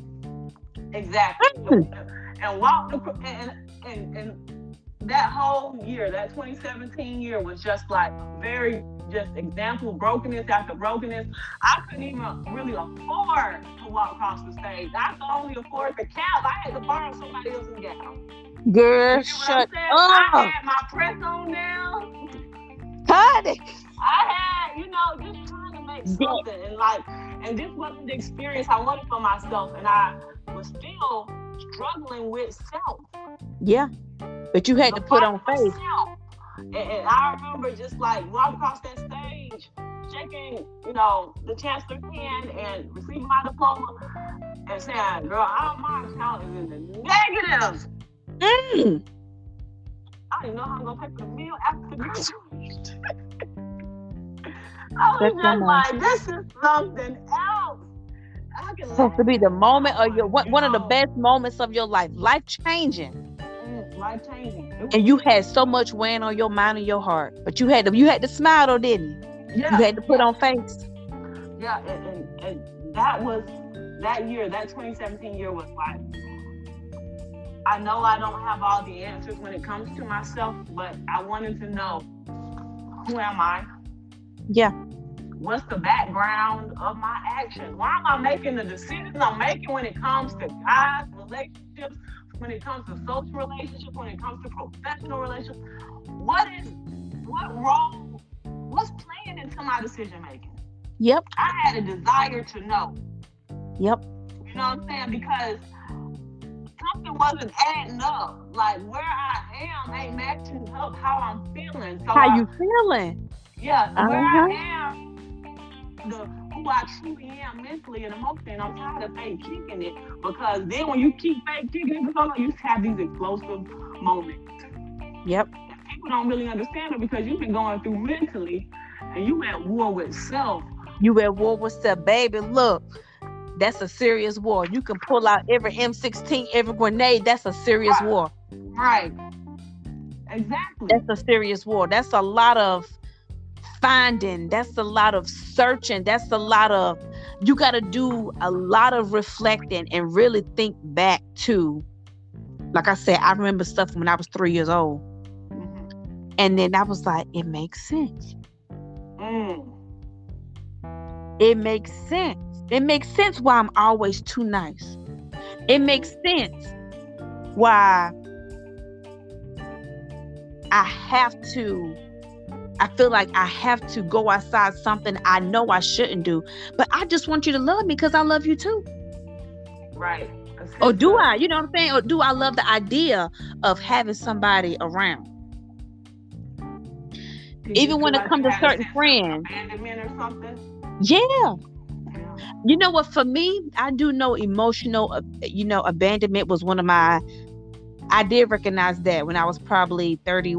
S2: Exactly. Mm. And walk and, and and that whole year, that 2017 year was just like very just example brokenness after brokenness. I couldn't even really afford to walk across the stage. I could only afford the cap. I had to borrow somebody else's gown.
S1: Girl, shut up.
S2: I had my press on now.
S1: Honey.
S2: I had, you know, just trying to make something. And like, and this wasn't the experience I wanted for myself. And I was still struggling with self.
S1: Yeah. But you had to put on faith.
S2: And, and, I remember just like walking across that stage, shaking, you know, the chancellor's hand and receiving my diploma and saying, girl, all my account is in the negative.
S1: Mm.
S2: I didn't know how I'm gonna pay for the meal after graduation. I was just like, this is something else.
S1: It's supposed to be the moment of your one, one of the best moments of your life, life changing.
S2: Life changing.
S1: And you had so much weighing on your mind and your heart, but you had to you had to smile though, didn't you? Yeah. You had to put on face.
S2: Yeah, and, and, and that was that year. That 2017 year was like. I know I don't have all the answers when it comes to myself, but I wanted to know who am I?
S1: Yeah.
S2: What's the background of my actions? Why am I making the decisions I'm making when it comes to guys, relationships, when it comes to social relationships, when it comes to professional relationships? What is what role? What's playing into my decision making?
S1: Yep.
S2: I had a desire to know.
S1: Yep.
S2: You know what I'm saying? Because something wasn't adding up. Like where I am ain't matching up how I'm feeling. So
S1: how
S2: I,
S1: you feeling?
S2: Yeah, uh-huh. where I am, the I truly am mentally and emotionally, and I'm tired of fake kicking it because then when you keep fake kicking it, you have these explosive moments.
S1: Yep.
S2: And people don't really understand it because you've been going through mentally, and you at war with self.
S1: You at war with self, baby. Look that's a serious war. You can pull out every M16, every grenade. That's a serious
S2: right.
S1: war.
S2: Right. Exactly.
S1: That's a serious war. That's a lot of finding. That's a lot of searching. That's a lot of, you got to do a lot of reflecting and really think back to, like I said, I remember stuff when I was three years old. Mm-hmm. And then I was like, it makes sense.
S2: Mm.
S1: It makes sense. It makes sense why I'm always too nice. It makes sense why I have to I feel like I have to go outside something I know I shouldn't do, but I just want you to love me because I love you too.
S2: Right.
S1: Or do I? You know what I'm saying? Or do I love the idea of having somebody around? Did Even when it comes to certain friends.
S2: or something?
S1: Yeah. You know what? For me, I do know emotional, uh, you know, abandonment was one of my, I did recognize that when I was probably 30,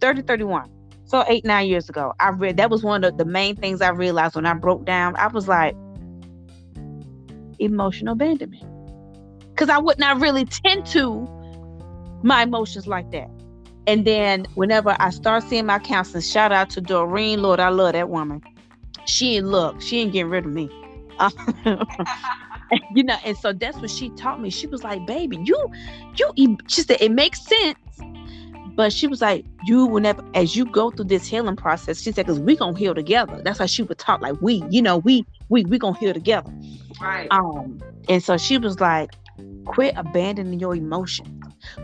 S1: 30, 31. So eight, nine years ago. I read, that was one of the main things I realized when I broke down. I was like, emotional abandonment. Because I would not really tend to my emotions like that. And then whenever I start seeing my counselor, shout out to Doreen, Lord, I love that woman. She ain't look, she ain't getting rid of me. you know, and so that's what she taught me. She was like, baby, you, you, she said, it makes sense. But she was like, you whenever as you go through this healing process, she said, because we gonna heal together. That's how she would talk, like we, you know, we we we gonna heal together.
S2: Right.
S1: Um, and so she was like, quit abandoning your emotion.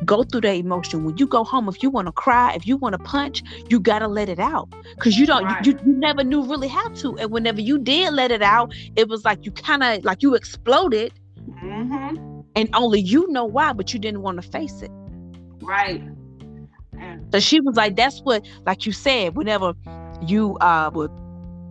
S1: Go through that emotion. When you go home, if you want to cry, if you want to punch, you gotta let it out. Cause you don't
S2: Right.
S1: you, you never knew really how to. And whenever you did let it out, it was like you kind of like you exploded
S2: Mm-hmm.
S1: and only you know why, but you didn't want to face it.
S2: Right.
S1: So she was like, that's what, like you said, whenever you uh with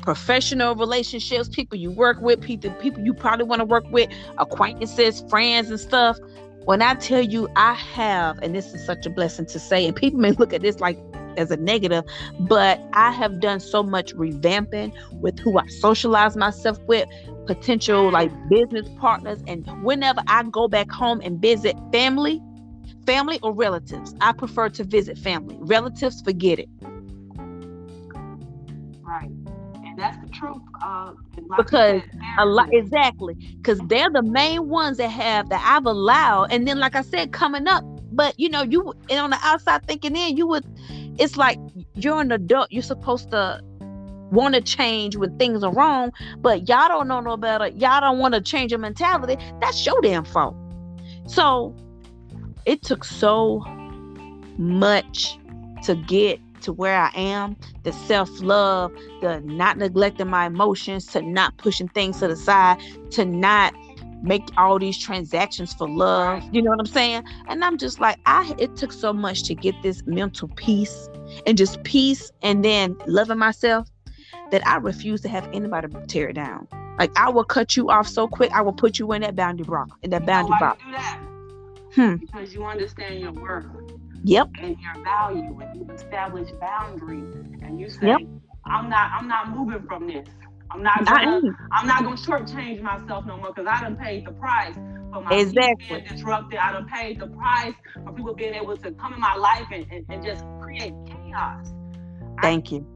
S1: professional relationships, people you work with, people people you probably want to work with, acquaintances, friends, and stuff. When I tell you I have, and this is such a blessing to say, and people may look at this like as a negative, but I have done so much revamping with who I socialize myself with, potential like business partners, and whenever I go back home and visit family, family or relatives, I prefer to visit family. Relatives, forget it.
S2: right. And that's the truth. Uh, like
S1: Because
S2: said,
S1: A lot exactly, because they're the main ones that have that I've allowed, and then like I said, coming up. But you know, you and on the outside thinking in, you would. It's like you're an adult. You're supposed to want to change when things are wrong, but y'all don't know no better. Y'all don't want to change your mentality. That's your damn fault. So it took so much to get to where I am. The self love, the not neglecting my emotions, to not pushing things to the side, to not make all these transactions for love. You know what I'm saying? And I'm just like, I it took so much to get this mental peace and just peace and then loving myself that I refuse to have anybody tear it down. Like I will cut you off so quick, I will put you in that boundary block, in that boundary box.
S2: You do that?
S1: Hmm.
S2: Because you understand your worth
S1: Yep.
S2: and your value, and you establish boundaries, and you say,
S1: Yep.
S2: "I'm not, I'm not moving from this. I'm not gonna. I'm not gonna shortchange myself no more because I done paid the price for my
S1: Exactly.
S2: being disrupted. I done paid the price for people being able to come in my life and, and, and just create chaos.
S1: Thank you.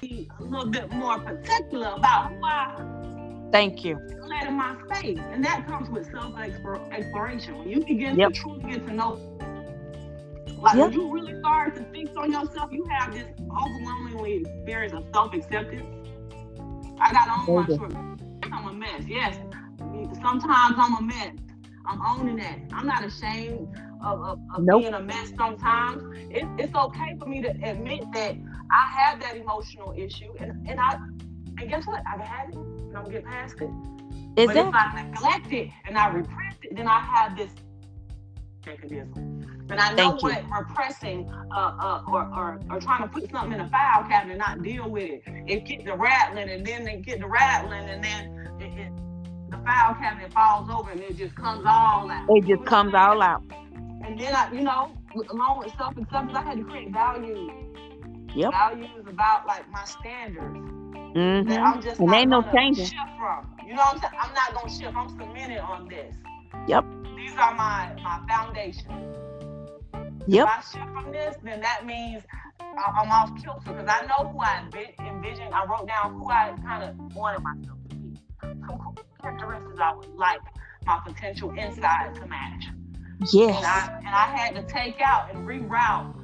S2: Be a little bit more particular about who I
S1: Thank you.
S2: let in my space. And that comes with self exploration. When you begin
S1: Yep.
S2: to truly get to know, like
S1: Yep.
S2: when you really start to think on yourself, you have this overwhelmingly experience of self acceptance. I got own my truth. I'm a mess. Yes. Sometimes I'm a mess. I'm owning that. I'm not ashamed of, of, of
S1: Nope.
S2: being a mess sometimes. It, it's okay for me to admit that I have that emotional issue and, and I and guess what? I've had it gonna get past it. But if I neglect it and I repress it, then I have this mechanism. And I know what repressing uh, uh, or, or, or trying to put something in a file cabinet and not deal with it. It get the rattling and then they get the rattling and then it, it, the file cabinet falls over and it just comes all out.
S1: It just comes all out.
S2: And then I, you know, along with self acceptance, I had to create values.
S1: Yep.
S2: Values about like my standards
S1: hmm
S2: that I'm just
S1: And
S2: not
S1: ain't no
S2: gonna
S1: changing.
S2: shift from. You know what I'm saying? I'm not gonna shift. I'm cemented on this.
S1: Yep.
S2: These are my my foundation.
S1: Yep.
S2: If I shift from this, then that means I- I'm off kilter because I know who I envi- envisioned. I wrote down who I kind of wanted myself to be. Some characteristics I would like my potential inside to match. And I and I had to take out and reroute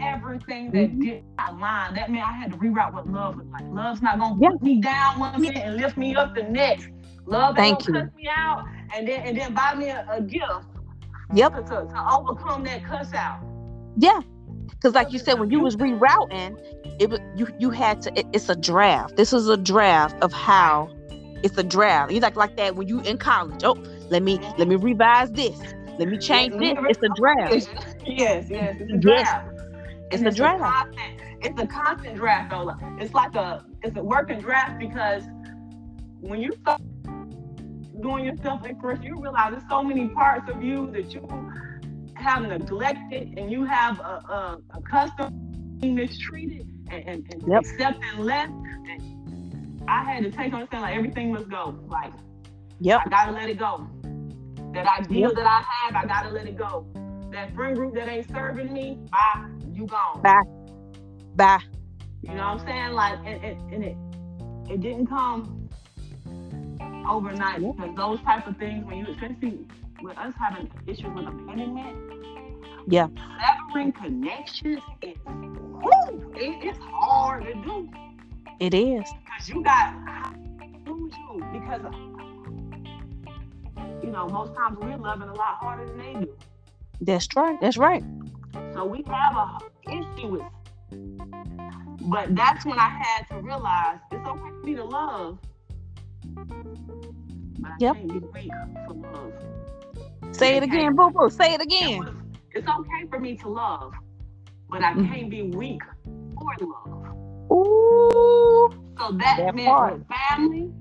S2: everything that
S1: Mhm.
S2: did not align. That meant I had to reroute what love was like. Love's not gonna
S1: Yeah.
S2: put me down one minute and lift me up the next. Love
S1: Thank
S2: ain't gonna
S1: you.
S2: cuss me out and then and then buy me a, a gift
S1: Yep.
S2: to, to, overcome that cuss out.
S1: Yeah. Because like you said, when you was rerouting, it was you you had to. It, it's a draft. This is a draft of how. It's a draft. You like like that when you in college. Oh, let me let me revise this. Let me change this. It's a draft.
S2: Yes, yes, it's a
S1: Yes. It's a draft.
S2: constant, it's a constant draft, though. Like, It's like a it's a working draft because when you start doing your self first, you realize there's so many parts of you that you have neglected, and you have a, a, a custom being mistreated and, and, and
S1: Yep.
S2: accepting less. And I had to take on saying like everything must go. Like
S1: Yep.
S2: I gotta let it go. That ideal
S1: Yep.
S2: that I have, I gotta let it go. that friend group that ain't serving me, bye, you gone.
S1: Bye. Bye.
S2: You know what I'm saying? Like, and, and, and it it didn't come overnight because those type of things, when you especially with us having issues with abandonment,
S1: yeah,
S2: severing connections is it, it's hard to do.
S1: It is
S2: because you got you because you know most times we're loving a lot harder than they do.
S1: That's right. That's right.
S2: So we have a issue with but that's when I had to realize it's okay for me to love. But I yep. can't be weak for love.
S1: Say it again, boo boo. Say it again.
S2: It's okay for me to love, but I mm. can't be weak for love.
S1: Ooh.
S2: So that, that meant part. family.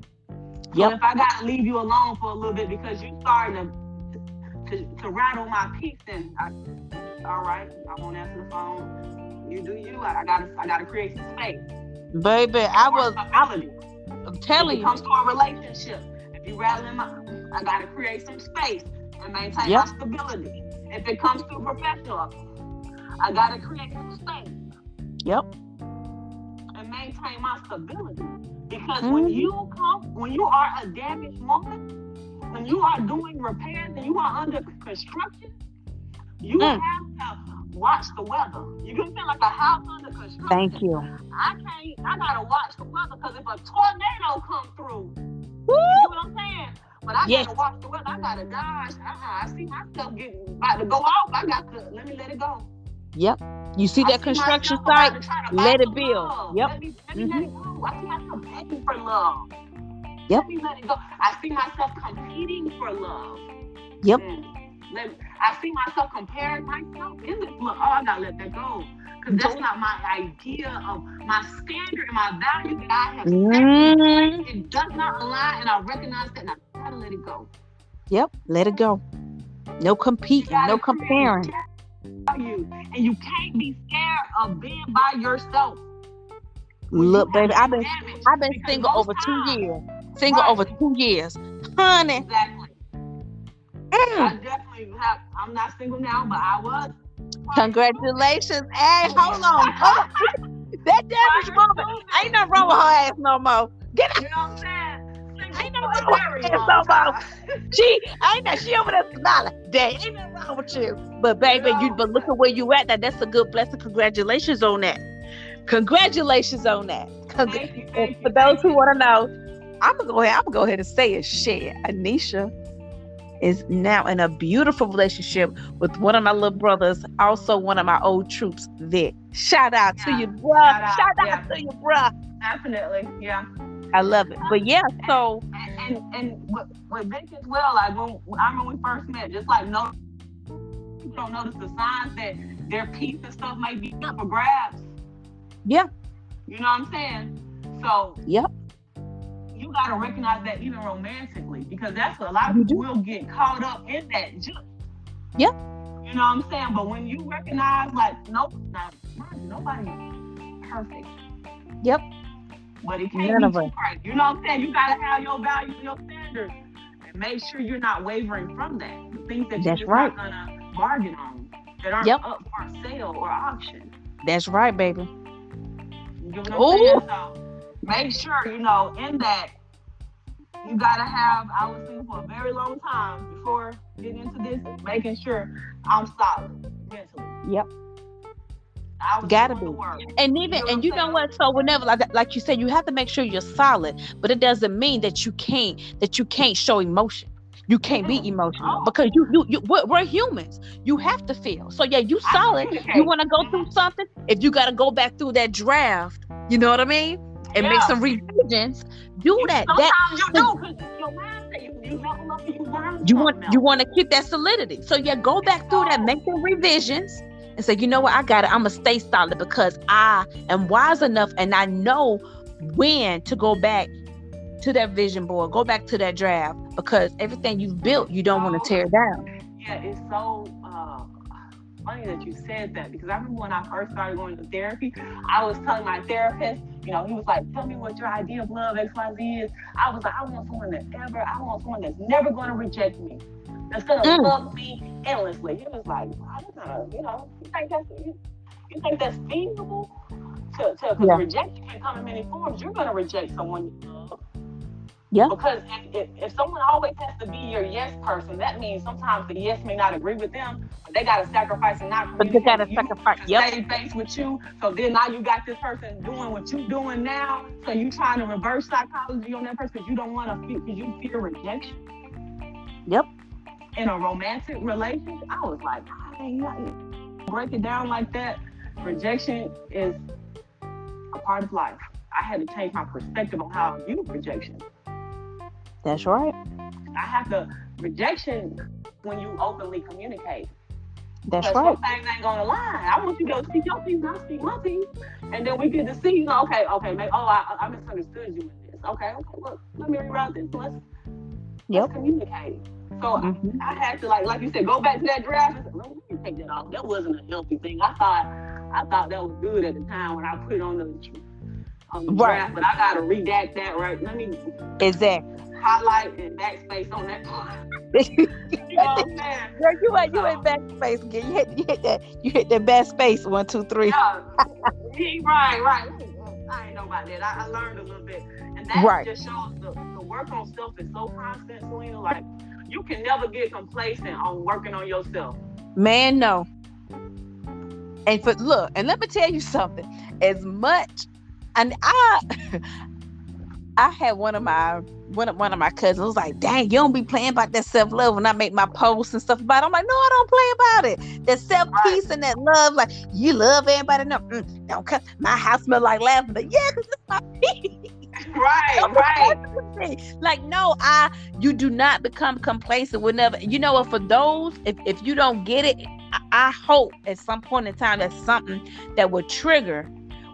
S2: Yep. So if I gotta leave you alone for a little bit because you're starting to to, to rattle my peace, then I, all right, I won't answer the phone you do you. I, I gotta I gotta create some space.
S1: Baby, I was I'm, telling
S2: you. It comes to a relationship. If you rattling my I gotta create some space and maintain yep. my stability. If it comes to professional, I gotta create some space.
S1: Yep.
S2: And maintain my stability. Because mm-hmm. when you come, when you are a damaged woman, when you are doing repairs and you are under construction, you mm. have to watch the weather. You can feel like a house under construction.
S1: Thank you.
S2: I can't. I gotta watch the weather because if a tornado come through, Woo! you know what I'm saying. But I yes. gotta watch the weather. I gotta dodge. Uh-uh. I see myself getting about to go off. I got to let me let it go.
S1: Yep. You see that construction site? Let it build. Yep.
S2: Let me, let me mm-hmm. let it go. I see myself begging for love.
S1: Yep.
S2: Let me let it go. I see myself competing for love.
S1: Yep.
S2: Let, I see myself comparing myself in this look. Oh, I gotta let that go. Because that's not my idea of my standard and my value that I have mm. It does not align, and I recognize that and I gotta let it go.
S1: Yep, let it go. No competing, no comparing.
S2: You and you can't be scared of being by yourself.
S1: Look, baby, I've been I've been single over two years. Single right. over two years, honey.
S2: Exactly. Mm. I definitely have. I'm not single now, but I was.
S1: Congratulations. Hey, hold on. Hold on. that damage woman. Ain't nothing wrong with her ass no more.
S2: Get out. You know what I'm saying?
S1: Ain't nothing wrong with her ass no more. She ain't that she over there smiling. Dang, ain't nothing wrong with you. But baby, you but look at where you at. That that's a good blessing. Congratulations on that. Congratulations on that. Thank you, thank for those who want to know, I'm gonna go ahead. I'm gonna go ahead and say it. Share Anisha is now in a beautiful relationship with one of my little brothers, also one of my old troops, Vic. Shout out yeah. to you, bro. Shout out, Shout out yeah. to you, bro.
S2: Definitely, yeah.
S1: I love it. But yeah, so
S2: and and, and with, with Vic as well, like when I remember when we first met, just like no people don't notice the signs that their piece and stuff might be up for grabs.
S1: Yeah.
S2: You know what I'm saying? So
S1: Yep
S2: you got to recognize that even romantically, because that's what a lot of people will get caught up in that. Just,
S1: yeah.
S2: You know what I'm saying? But when you recognize, like, nope, not, nobody's perfect.
S1: Yep.
S2: But it can't None be too right. You know what I'm saying? You got to have your values, your standards, and make sure you're not wavering from that. The things that
S1: that's
S2: you're
S1: right.
S2: not gonna bargain on that aren't yep. up for sale or auction.
S1: That's right, baby.
S2: You know what I'm saying? So, make sure you know in that you gotta have. I was thinking for a very long time before getting into this, making sure I'm solid mentally.
S1: Yep. I Gotta be, and even you know and you know what? So whenever, like, like you said, you have to make sure you're solid, but it doesn't mean that you can't that you can't show emotion. You can't be emotional oh. because you, you, you we're, we're, humans. You have to feel. So yeah, you solid. You want to go through mm-hmm. something. If you got to go back through that draft, you know what I mean? And yeah. make some revisions, do that.
S2: Sometimes that, you do because your mindset, you, you level up you learn.
S1: You want you want to keep that solidity. So yeah, go back through that, make some revisions, and say, you know what, I got it. I'm gonna stay solid because I am wise enough and I know when to go back to that vision board, go back to that draft because everything you've built, you don't want to oh, tear down.
S2: Yeah, it's so uh, funny that you said that because I remember when I first started going to therapy, I was telling my therapist, you know, he was like, tell me what your idea of love, XYZ is. I was like, I want someone that ever, I want someone that's never going to reject me. that's gonna mm. love me endlessly. He was like, wow, you know, you think that's you, you think that's feasible? To, to yeah. rejection can come in many forms. You're gonna reject someone you love.
S1: Yeah.
S2: Because if, if, if, someone always has to be your yes person, that means sometimes the yes may not agree with them, but they got to sacrifice and not
S1: But they got to sacrifice.
S2: Yep. Stay face with you. So then now you got this person doing what you're doing now. So you trying to reverse psychology on that person because you don't want to feel because you fear rejection.
S1: Yep.
S2: In a romantic relationship, I was like, break it down like that. Rejection is a part of life. I had to change my perspective on how I view rejection.
S1: That's right.
S2: I have to rejection when you openly communicate.
S1: That's right.
S2: Some things ain't gonna lie. I want you to go speak your piece, I speak my piece, and then we get to see. You know, okay, okay, maybe, oh, I, I misunderstood you in this. Okay, okay, look, let me reroute this. Let's, yep. let's communicate. So mm-hmm. I, I, had to like, like you said, go back to that draft. And say, let me take that off. That wasn't a healthy thing. I thought, I thought that was good at the time when I put it on the, on the right. draft, but I gotta redact that right. Let me
S1: exactly
S2: highlight and backspace on that part. you know what I'm saying? Girl,
S1: you went you went oh. backspace again. You hit you hit that you hit that backspace one two three.
S2: Yeah, right, right. Uh, I ain't know about that. I, I learned a little bit, and that right. just shows the, the work on self is so constant, Salena. Like you can never get complacent on working on yourself.
S1: Man, no. And for look, and let me tell you something. As much, and I, I had one of my one of, one of my cousins was like, "Dang, you don't be playing about that self love." When I make my posts and stuff about, it. I'm like, "No, I don't play about it. That self peace and that love, like you love everybody. No, mm, don't cut my house smell like lavender. Yeah, because it's my peace."
S2: Right, right.
S1: Like, no, I you do not become complacent whenever you know what. For those, if if you don't get it, I, I hope at some point in time that's something that would trigger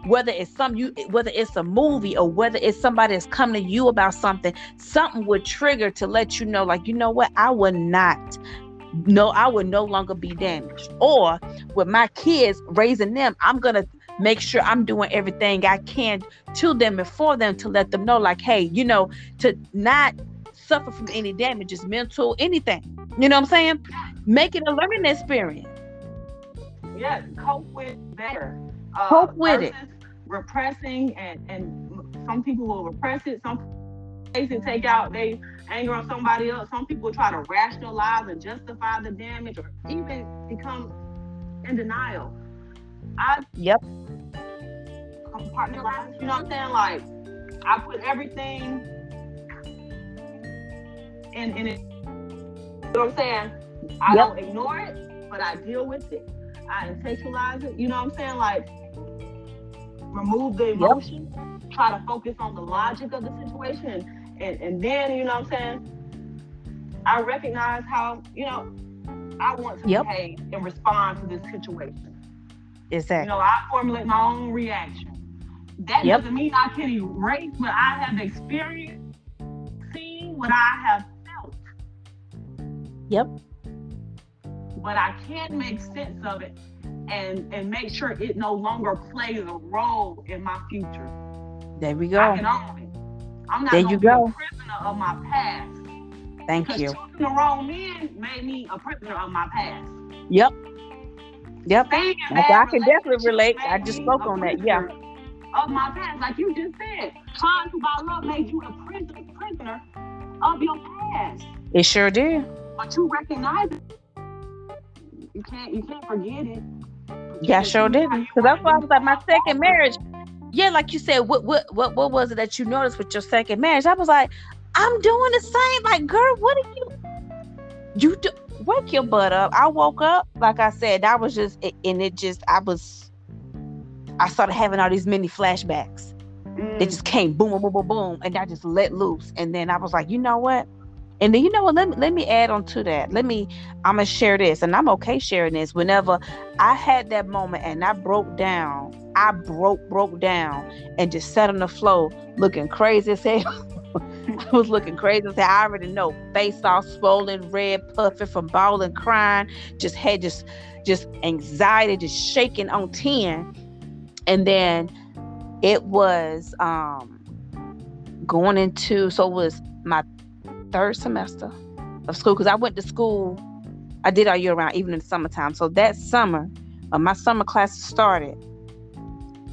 S1: whether it's some you whether it's a movie or whether it's somebody that's coming to you about something something would trigger to let you know like you know what? I would not no i would no longer be damaged. Or with my kids raising them i'm gonna make sure i'm doing everything i can to them and for them to let them know like hey you know to not suffer from any damages mental anything. You know what i'm saying? Make it a learning experience.
S2: Yeah cope with better.
S1: Uh, cope with it
S2: repressing and and some people will repress it. Some and take out they anger on somebody else. Some people try to rationalize and justify the damage or even become in denial. I
S1: yep.
S2: compartmentalize you know what i'm saying? Like i put everything in in it. You know what i'm saying? I yep. don't ignore it but i deal with it. I intellectualize it. You know what i'm saying? Like remove the emotion, try to focus on the logic of the situation, and, and then, you know what I'm saying? I recognize how, you know, I want to yep. behave and respond to this situation.
S1: Exactly.
S2: You know, I formulate my own reaction. That yep. doesn't mean I can erase what I have experienced, seen what I have felt.
S1: Yep.
S2: But I can make sense of it and and make sure it no longer plays a role in my future.
S1: There we go.
S2: I can own it. I'm not
S1: there you go.
S2: a prisoner of my past.
S1: Thank you.
S2: Choosing the wrong men made me a prisoner of my past.
S1: Yep. Yep. I, I can definitely relate. I just spoke on that. Yeah.
S2: Of my past, like you just said, trying to buy love made you a prisoner, prisoner of your past.
S1: It sure did.
S2: But you recognize it. You can't. You can't forget it.
S1: Yeah, I sure did. Because that's why I was like, my second marriage. Yeah, like you said, what what what what was it that you noticed with your second marriage? I was like, I'm doing the same. Like, girl, what are you? You do wake your butt up. I woke up, like I said, I was just, and it just, I was, I started having all these mini flashbacks. Mm. It just came boom, boom, boom, boom, boom, and I just let loose. And then I was like, you know what? And then you know what? Let me let me add on to that. Let me I'm gonna share this, and I'm okay sharing this. Whenever I had that moment and I broke down, I broke broke down and just sat on the floor looking crazy as hell. I was looking crazy as hell. I already know, face all swollen, red, puffy from bawling, crying, just had just just anxiety, just shaking on ten. And then it was um going into so it was my third semester. of school because I went to school. I did all year round, even in the summertime. So that summer, when my summer classes started,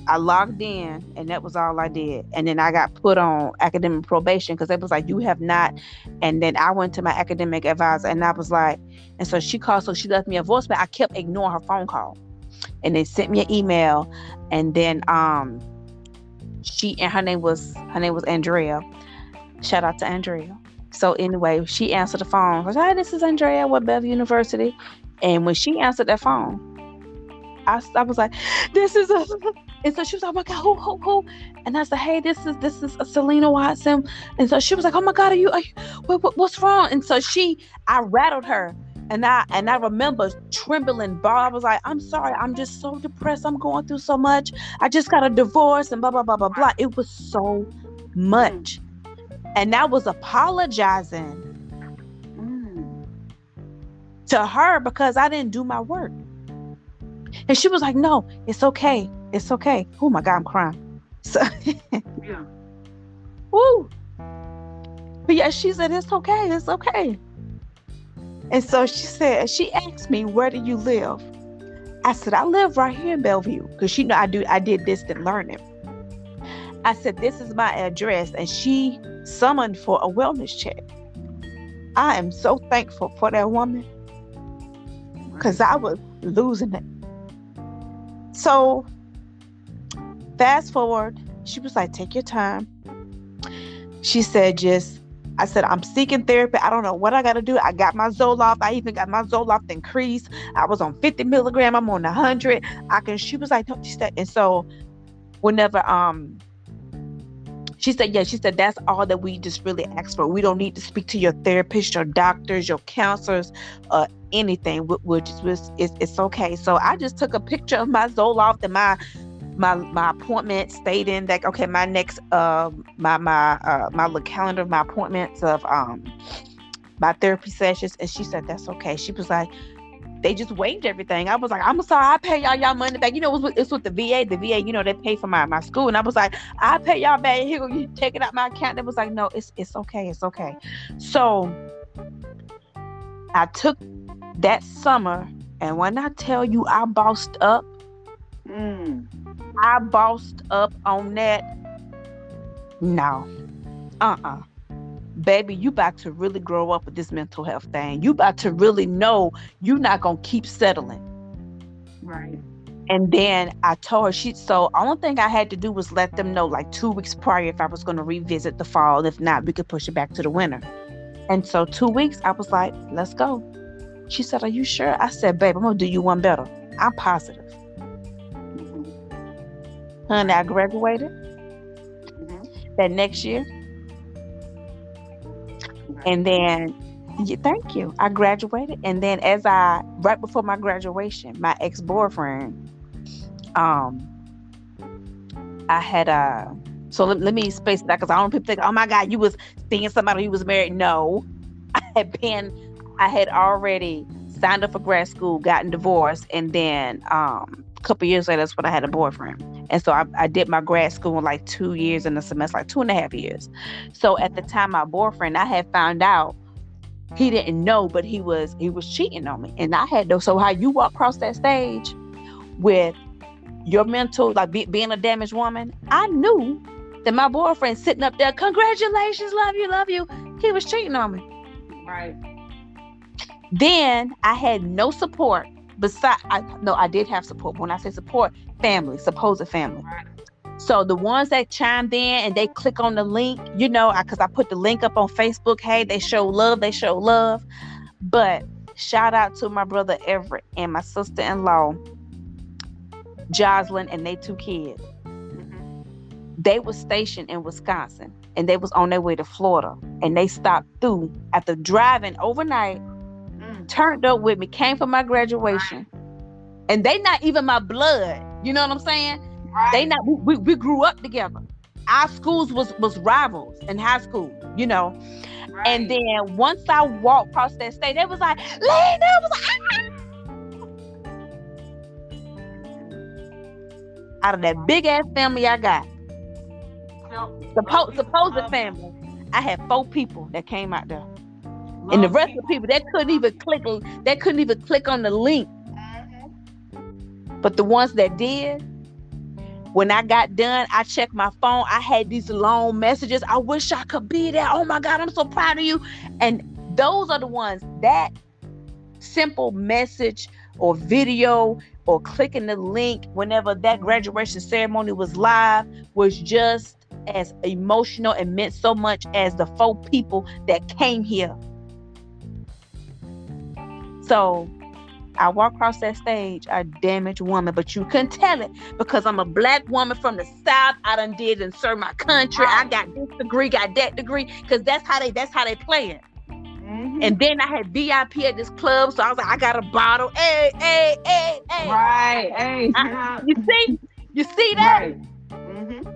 S1: I logged in and that was all I did. And then I got put on academic probation because it was like, you have not. And then I went to my academic advisor and I was like, and so she called, so she left me a voicemail. I kept ignoring her phone call. And they sent me an email. And then um she and her name was her name was Andrea. Shout out to Andrea. So anyway, she answered the phone. Was Hi, this is Andrea with Bev University. And when she answered that phone, I, I was like, this is a and so she was like, oh my God, who, who, who? And I said, hey, this is this is Salena Watson. And so she was like, oh my God, are you, are you what, what, what's wrong? And so she, I rattled her. And I and I remember trembling. I was like, I'm sorry, I'm just so depressed. I'm going through so much. I just got a divorce and blah blah blah blah blah. It was so much. And I was apologizing mm. to her because I didn't do my work. And she was like, No, it's okay. It's okay. Oh my God, I'm crying. So yeah. Woo. But yeah, she said, It's okay, it's okay. And so she said, she asked me, Where do you live? I said, I live right here in Bellevue. Because she know I do I did distant learning. I said, This is my address. And she summoned for a wellness check. I am so thankful for that woman. Because I was losing it. So fast forward, she was like, take your time. She said, just, I said, I'm seeking therapy. I don't know what I got to do. I got my Zoloft. I even got my Zoloft increased. I was on 50 milligram. I'm on 100. I can, she was like, don't you stay. And so whenever, um, she said, yeah, she said, that's all that we just really ask for. We don't need to speak to your therapist, your doctors, your counselors, uh, anything. Which is it's, it's okay. So I just took a picture of my Zoloft and my my my appointment stating that okay, my next uh my my uh my little calendar, of my appointments of um my therapy sessions, and she said that's okay. She was like, they just waived everything. I was like, I'm sorry, I pay y'all y'all money back. You know, it's with, it's with the VA. The VA, you know, they pay for my, my school. And I was like, I pay y'all back. Here, you take it out my account. They was like, no, it's it's okay, it's okay. So I took that summer, and when I tell you I bossed up, mm. I bossed up on that. No, uh uh-uh. Baby, you about to really grow up with this mental health thing. You about to really know you're not gonna keep settling.
S2: Right.
S1: And then I told her she so only thing I had to do was let them know like two weeks prior if I was gonna revisit the fall. If not, we could push it back to the winter. And so two weeks, I was like, let's go. She said, Are you sure? I said, babe, I'm gonna do you one better. I'm positive. Mm-hmm. Honey, I graduated mm-hmm. that next year. And then, yeah, thank you. I graduated, and then as I right before my graduation, my ex boyfriend, um, I had a. Uh, so let, let me space that because I don't people think, oh my God, you was seeing somebody who was married. No, I had been, I had already signed up for grad school, gotten divorced, and then um, a couple years later, that's when I had a boyfriend. And so I, I did my grad school in like two years in the semester, like two and a half years. So at the time, my boyfriend, I had found out he didn't know, but he was he was cheating on me, and I had to. So how you walk across that stage with your mental, like be, being a damaged woman, I knew that my boyfriend sitting up there, congratulations, love you, love you. He was cheating on me.
S2: Right.
S1: Then I had no support besides I no, I did have support. When I say support, family, supposed family. So the ones that chimed in and they click on the link, you know, because I, I put the link up on Facebook. Hey, they show love, they show love. But shout out to my brother Everett and my sister-in-law, Jocelyn, and they two kids. Mm-hmm. They were stationed in Wisconsin and they was on their way to Florida. And they stopped through after driving overnight turned up with me, came for my graduation. And they not even my blood. You know what I'm saying? Right. They not we, we grew up together. Our schools was was rivals in high school, you know. Right. And then once I walked across that stage, they was like, Lena was like, ah! out of that big ass family I got. Supposed supposed family. I had four people that came out there. And the rest of the people that couldn't even click that couldn't even click on the link. Mm-hmm. But the ones that did, when I got done, I checked my phone. I had these long messages. I wish I could be there. Oh my God, I'm so proud of you. And those are the ones that simple message or video or clicking the link whenever that graduation ceremony was live was just as emotional and meant so much as the four people that came here. So I walk across that stage, a damaged woman, but you couldn't tell it because I'm a black woman from the South. I done did and served my country. I got this degree, got that degree, because that's how they that's how they play it. Mm-hmm. And then I had VIP at this club, so I was like, I got a bottle. Hey, hey, hey, hey.
S2: Right, hey.
S1: I, you see, you see that? Right. Mm-hmm.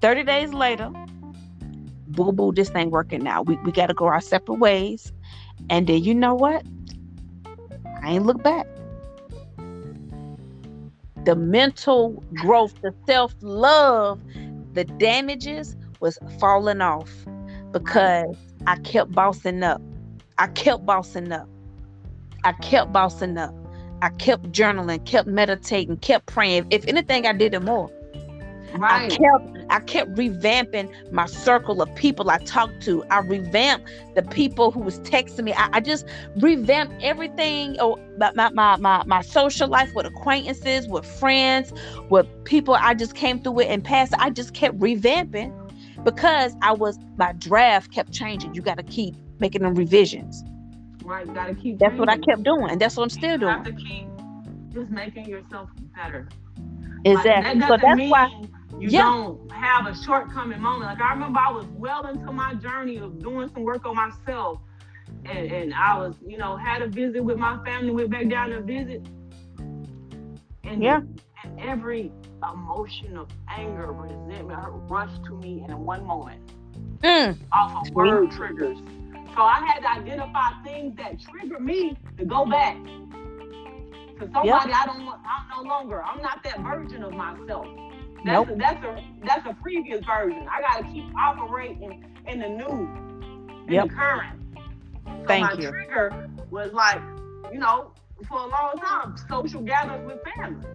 S1: Thirty days later, boo boo, this ain't working now. We we got to go our separate ways. And then you know what? I ain't look back. The mental growth, the self love, the damages was falling off because I kept bossing up. I kept bossing up. I kept bossing up. I kept journaling, kept meditating, kept praying. If anything, I did it more. Right. I kept I kept revamping my circle of people I talked to. I revamped the people who was texting me. I, I just revamped everything oh, my, my, my, my social life with acquaintances, with friends, with people I just came through with and passed. I just kept revamping because I was my draft kept changing. You got to keep making them revisions.
S2: Right, you got to keep.
S1: That's changing. what I kept doing, and that's what I'm still doing.
S2: You have to keep just making yourself better.
S1: Exactly. Like, that so that's
S2: mean,
S1: why
S2: you yeah. don't have a shortcoming moment. Like I remember I was well into my journey of doing some work on myself. And, and I was, you know, had a visit with my family, went back down to visit. And,
S1: yeah.
S2: and every emotion of anger, resentment rushed to me in one moment. Mm. Off of word triggers. So I had to identify things that trigger me to go back. To somebody yep. I don't want, I'm no longer, I'm not that version of myself. That's, nope. a, that's a that's a previous version. I got to keep operating in the new, in yep. the current. So
S1: Thank
S2: my
S1: you.
S2: trigger was like, you know, for a long time, social gatherings with family.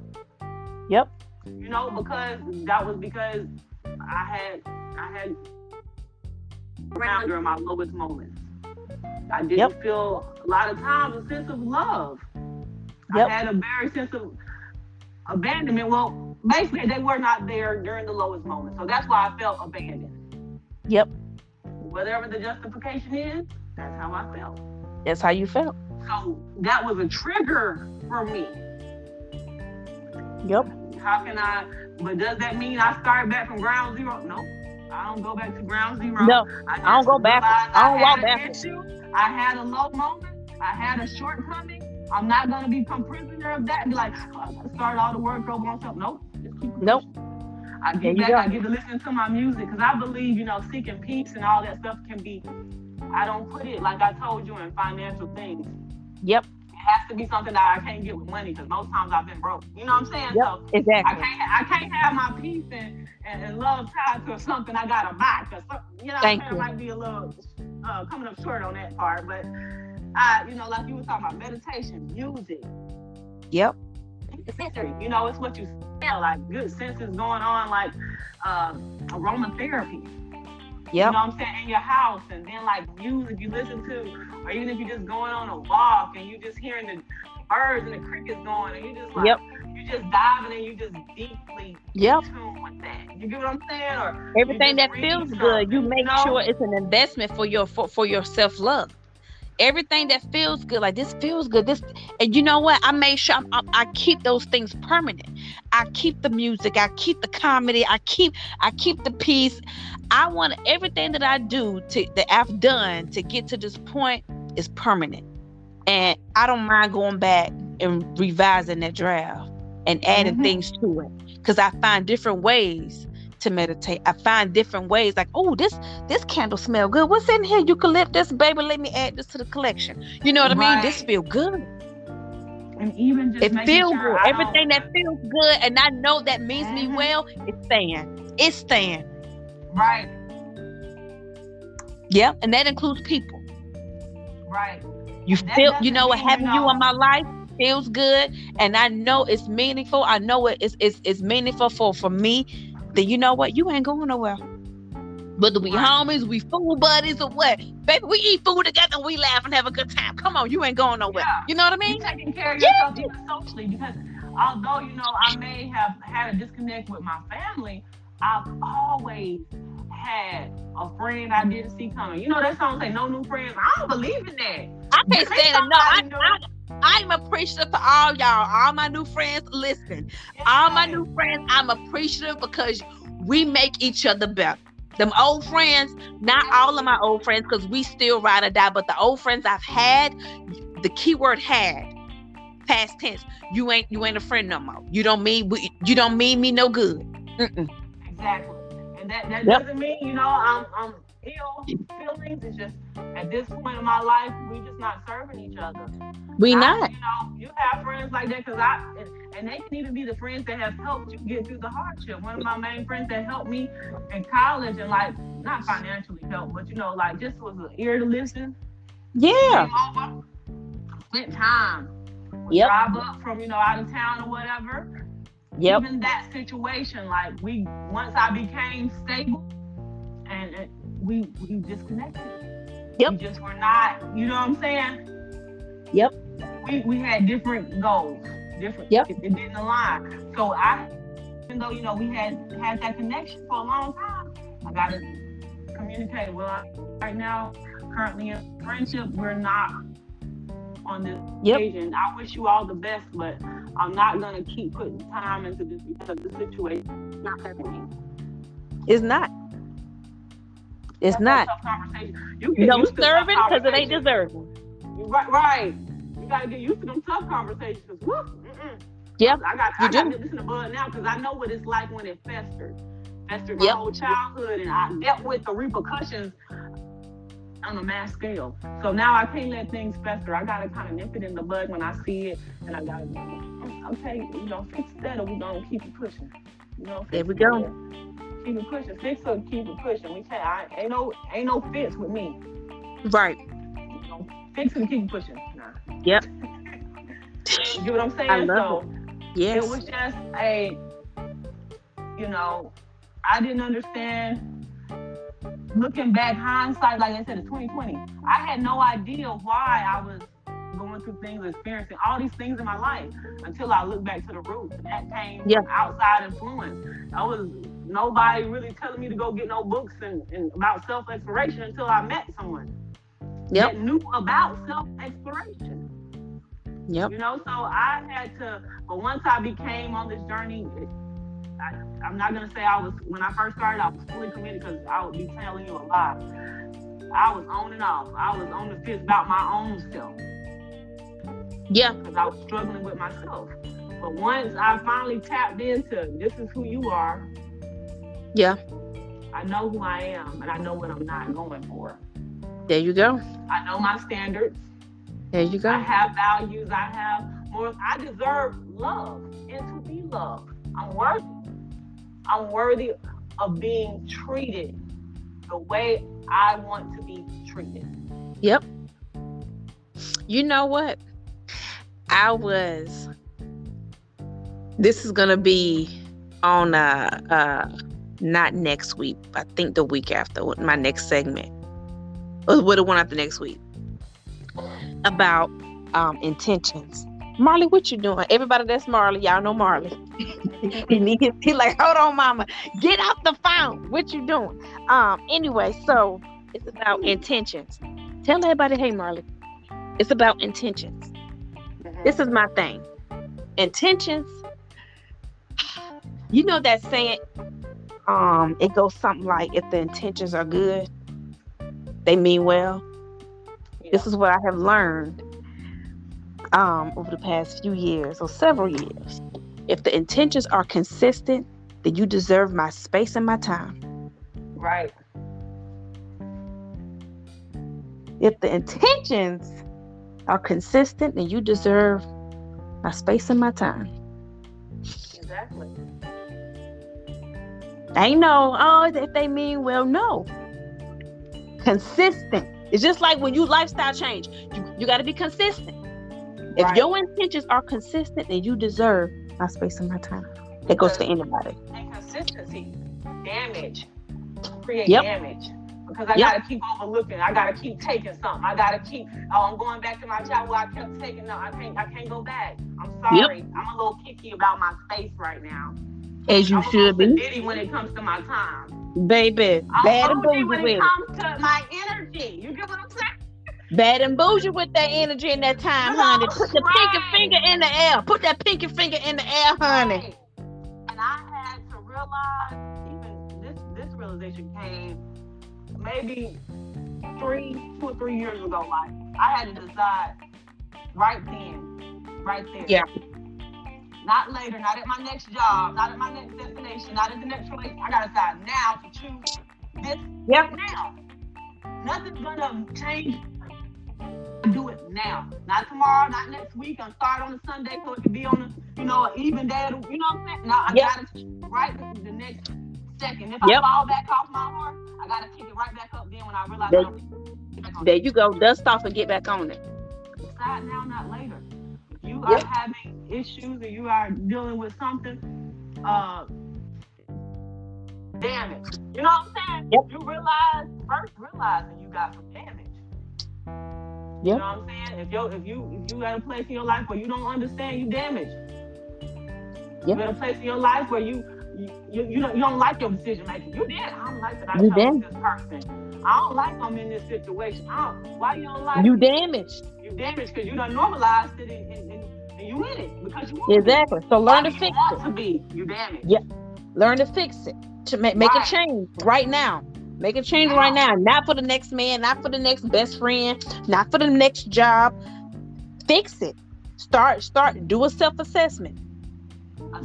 S1: Yep.
S2: You know, because that was because I had I had around during my lowest moments. I didn't yep. feel a lot of times a sense of love. Yep. I had a very sense of abandonment. Well, basically they were not there during the lowest moment. So that's why I felt abandoned.
S1: Yep.
S2: Whatever the justification is, that's how I felt.
S1: That's how you felt.
S2: So that was a trigger for me.
S1: Yep.
S2: How can I? But does that mean I start back from ground zero? No, I don't go back to ground zero.
S1: No, I, I don't go back. I don't walk back.
S2: I had a low moment. I had a shortcoming. I'm not gonna become prisoner of that and be like, oh, start all the work over myself. Nope.
S1: Nope.
S2: I get back, I get to listen to my music because I believe, you know, seeking peace and all that stuff can be, I don't put it like I told you in financial things.
S1: Yep.
S2: It has to be something that I can't get with money because most times I've been broke. You know what I'm saying?
S1: Yep, so exactly. I
S2: can't, I can't have my peace and, and, and love tied to something I gotta buy because, you know,
S1: Thank
S2: you. might be a little uh, coming up short on that part, but I, you know, like you were talking about meditation, music.
S1: Yep
S2: sensory. You know, it's what you smell, like good senses going on, like uh, aromatherapy.
S1: Yep.
S2: You know what I'm saying? In your house, and then like music you listen to, or even if you're just going on a walk and you're just hearing the birds and the crickets going, and you just like,
S1: yep.
S2: you're just diving and you just deeply
S1: yep.
S2: tune with that. You get what I'm saying? Or
S1: everything that feels good, you make you know? sure it's an investment for your for, for your self love everything that feels good like this feels good this and you know what? I made sure I, I keep those things permanent. I keep the music i keep the comedy i keep i keep the peace. I want everything that i do to that i've done to get to this point is permanent. And i don't mind going back and revising that draft and adding mm-hmm. things to it because i find different ways to meditate. I find different ways, like, oh, this this candle smell good. What's in here? Eucalyptus, baby. Let me add this to the collection. You know what. I mean? This feel good.
S2: And even just
S1: it feels
S2: sure
S1: good. Everything that feels good, and I know that means mm-hmm. me well, it's staying. It's staying.
S2: Right.
S1: Yeah, and that includes people.
S2: Right.
S1: You
S2: That
S1: feel, you know, what having you in my life feels good, and I know it's meaningful. I know it is it's, it's meaningful for for me. Then you know what? You ain't going nowhere. Whether we homies, we food buddies, or what, baby, we eat food together, and we laugh and have a good time. Come on, you ain't going nowhere.
S2: Yeah.
S1: You know what I mean?
S2: taking care of
S1: Yeah.
S2: yourself even socially because although you know I may have had a disconnect with my family, I've always had a friend I didn't see coming. You know that song say no new friends. I don't believe in that.
S1: I can't stand it. No, I, I, I'm appreciative to all y'all, all my new friends. Listen, all my new friends, I'm appreciative because we make each other better. Them old friends, not all of my old friends, because we still ride or die, but the old friends I've had, the keyword had, past tense. You ain't you ain't a friend no more. You don't mean we, you don't mean me no good. Mm-mm.
S2: Exactly. And that, that
S1: Yep.
S2: doesn't mean, you know, I'm I'm ill feelings. It's just at this point in my life, we just not serving each other.
S1: We
S2: I-
S1: not.
S2: You know, you have friends like that because I, and, and they can even be the friends that have helped you get through the hardship. One of my main friends that helped me in college and like not financially helped, but you know, like just was an ear to listen.
S1: Yeah.
S2: Spent time. would
S1: Yep.
S2: Drive up from you know out of town or whatever.
S1: Yep.
S2: Even that situation, like we once I became stable, and, and we we disconnected.
S1: Yep.
S2: We just were not. You know what I'm saying?
S1: Yep.
S2: We we had different goals. Different.
S1: Yep.
S2: It, it didn't align. So I, even though you know we had had that connection for a long time, I gotta communicate. Well, I, right now, currently in friendship, we're not on this
S1: Yep.
S2: and I wish you all the best, but I'm not gonna keep putting time into this because the situation is not me.
S1: It's not. It's not.
S2: You
S1: You
S2: get
S1: serve it because it ain't deserving.
S2: Right, right. You gotta get used to them tough conversations. woo.
S1: Yep.
S2: I got
S1: you
S2: I got to listen to Bud now because I know what it's like when it festered. Festered my
S1: Yep.
S2: whole childhood, and I dealt with the repercussions on a mass scale. So now I can't let things fester. I gotta kind of nip it in the bud when I see it, and I gotta. Okay, you know, fix that, or we gonna keep it pushing. You know,
S1: There we go.
S2: yeah. Keep it pushing. Fix it, keep it pushing. We can't. I, ain't no, ain't no fix with me.
S1: Right.
S2: You know, fix and keep it pushing. Nah.
S1: Yep.
S2: You know what I'm saying?
S1: I love
S2: so
S1: Yes.
S2: it was just a, you know, I didn't understand. Looking back, hindsight, like I said, it's 2020. I had no idea why I was going through things, experiencing all these things in my life until I looked back to the roots. And that came
S1: Yeah.
S2: from outside influence. I was nobody really telling me to go get no books and, and about self exploration until I met someone
S1: Yep.
S2: that knew about self exploration.
S1: Yep.
S2: You know, so I had to, but once I became on this journey, I, I'm not gonna say I was when I first started, I was fully committed because I would be telling you a lie. I was on and off. I was on the fence about my own self
S1: Yeah.
S2: because I was struggling with myself. But once I finally tapped into this is who you are,
S1: Yeah.
S2: I know who I am and I know what I'm not going for.
S1: There you go.
S2: I know my standards.
S1: There you go.
S2: I have values. I have morals. I deserve love and to be loved. I'm worthy. I'm worthy of being treated the way I want to be treated.
S1: Yep. You know what? I was. This is gonna be on uh uh not next week. I think the week after my next segment. Or what the one after next week. About um intentions. Marley, what you doing? Everybody that's Marley, y'all know Marley. he, he, he like, hold on, mama. Get off the phone. What you doing? Um, anyway, so it's about intentions. Tell everybody, hey Marley. It's about intentions. This is my thing. Intentions. You know that saying, um, it goes something like if the intentions are good, they mean well. This is what I have learned um over the past few years or several years. If the intentions are consistent, then you deserve my space and my time.
S2: right.
S1: If the intentions are consistent, then you deserve my space and my time.
S2: Exactly.
S1: I know, oh, if they mean well, no. Consistent It's just like when you lifestyle change, you, you got to be consistent. If your intentions are consistent, then you deserve my space and my time. It goes to anybody.
S2: Inconsistency, damage, create
S1: Yep.
S2: damage. Because I
S1: Yep.
S2: gotta keep overlooking. I gotta keep taking something. I gotta keep. Oh, I'm going back to my job where I kept taking. No, I can't. I can't go back. I'm sorry. I'm a little picky about my space right now.
S1: As you should be,
S2: when it comes to my time.
S1: baby.
S2: I'm
S1: Bad and
S2: bougie when
S1: with
S2: it comes to my energy. You get what I'm saying?
S1: Bad and bougie with that energy and that time, honey. Put the pinky finger in the air. Put that pinky finger in the air, honey.
S2: And I had to realize, even this this realization came maybe three, two or three years ago. Like I had to decide right then, right there.
S1: Yeah.
S2: Not later, not at my next job, not at my next destination, not at the next relationship. I gotta decide now to choose this
S1: Yep.
S2: now. Nothing's gonna change. Do it now, not tomorrow, not next week. I'm start on a Sunday so it can be on a, you know, an even day. You know what I'm saying? No, I
S1: Yep.
S2: gotta right the next second. If
S1: Yep.
S2: I fall back off my horse, I gotta kick it right back up. Then when I realize
S1: There-
S2: I don't get back on
S1: There you go. Dust off and get back on it.
S2: decide now, not later. You
S1: Yep.
S2: are having issues or you are dealing with something, uh, damage. You know what I'm saying?
S1: Yep.
S2: You realize first realizing you got some damage. You know what I'm saying? If you if you if you got a place in your life where you don't understand, you damaged. You got a place in your life where you you, you, you don't you don't like your decision making. You did. I don't like that I
S1: You
S2: chose this person. I don't like I'm in this situation. I don't, why you don't like
S1: You damaged.
S2: you damaged because you done normalized it you in it because you want to be.
S1: Exactly. So learn to
S2: Why you
S1: fix it.
S2: to be. You damaged.
S1: Yeah. Learn to fix it. To make, make a change right now. Make a change right now. Not for the next man, not for the next best friend, not for the next job. Fix it. Start, start, do a self-assessment.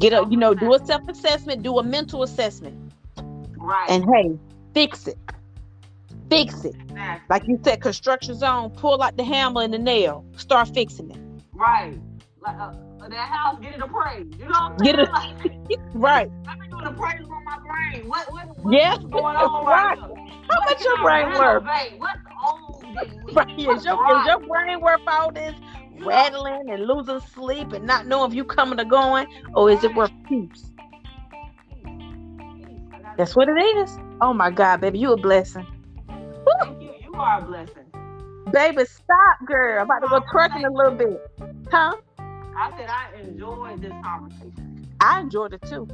S1: Get a, you know, do a self-assessment, do a mental assessment.
S2: right.
S1: And hey, fix it. Fix it.
S2: Exactly.
S1: Like you said, construction zone, pull out the hammer and the nail. Start fixing it.
S2: right. Like uh, that house, get it appraised. You know what I'm
S1: Get
S2: saying?
S1: it-
S2: Like,
S1: Right.
S2: I've been doing appraisal on my brain. What what what's
S1: Yeah.
S2: going on right,
S1: Right.
S2: now?
S1: How
S2: What
S1: much your brain
S2: renovate? What's old?
S1: Right. Is your,
S2: right?
S1: is your brain worth all this rattling and losing sleep and not knowing if you coming or going, or is it worth peace? That's what it is. Oh my God, baby, you a blessing.
S2: Thank you. You are a blessing.
S1: Baby, stop, girl. I'm about to go twerking a little bit. Huh?
S2: I said I enjoyed this conversation.
S1: I enjoyed it too.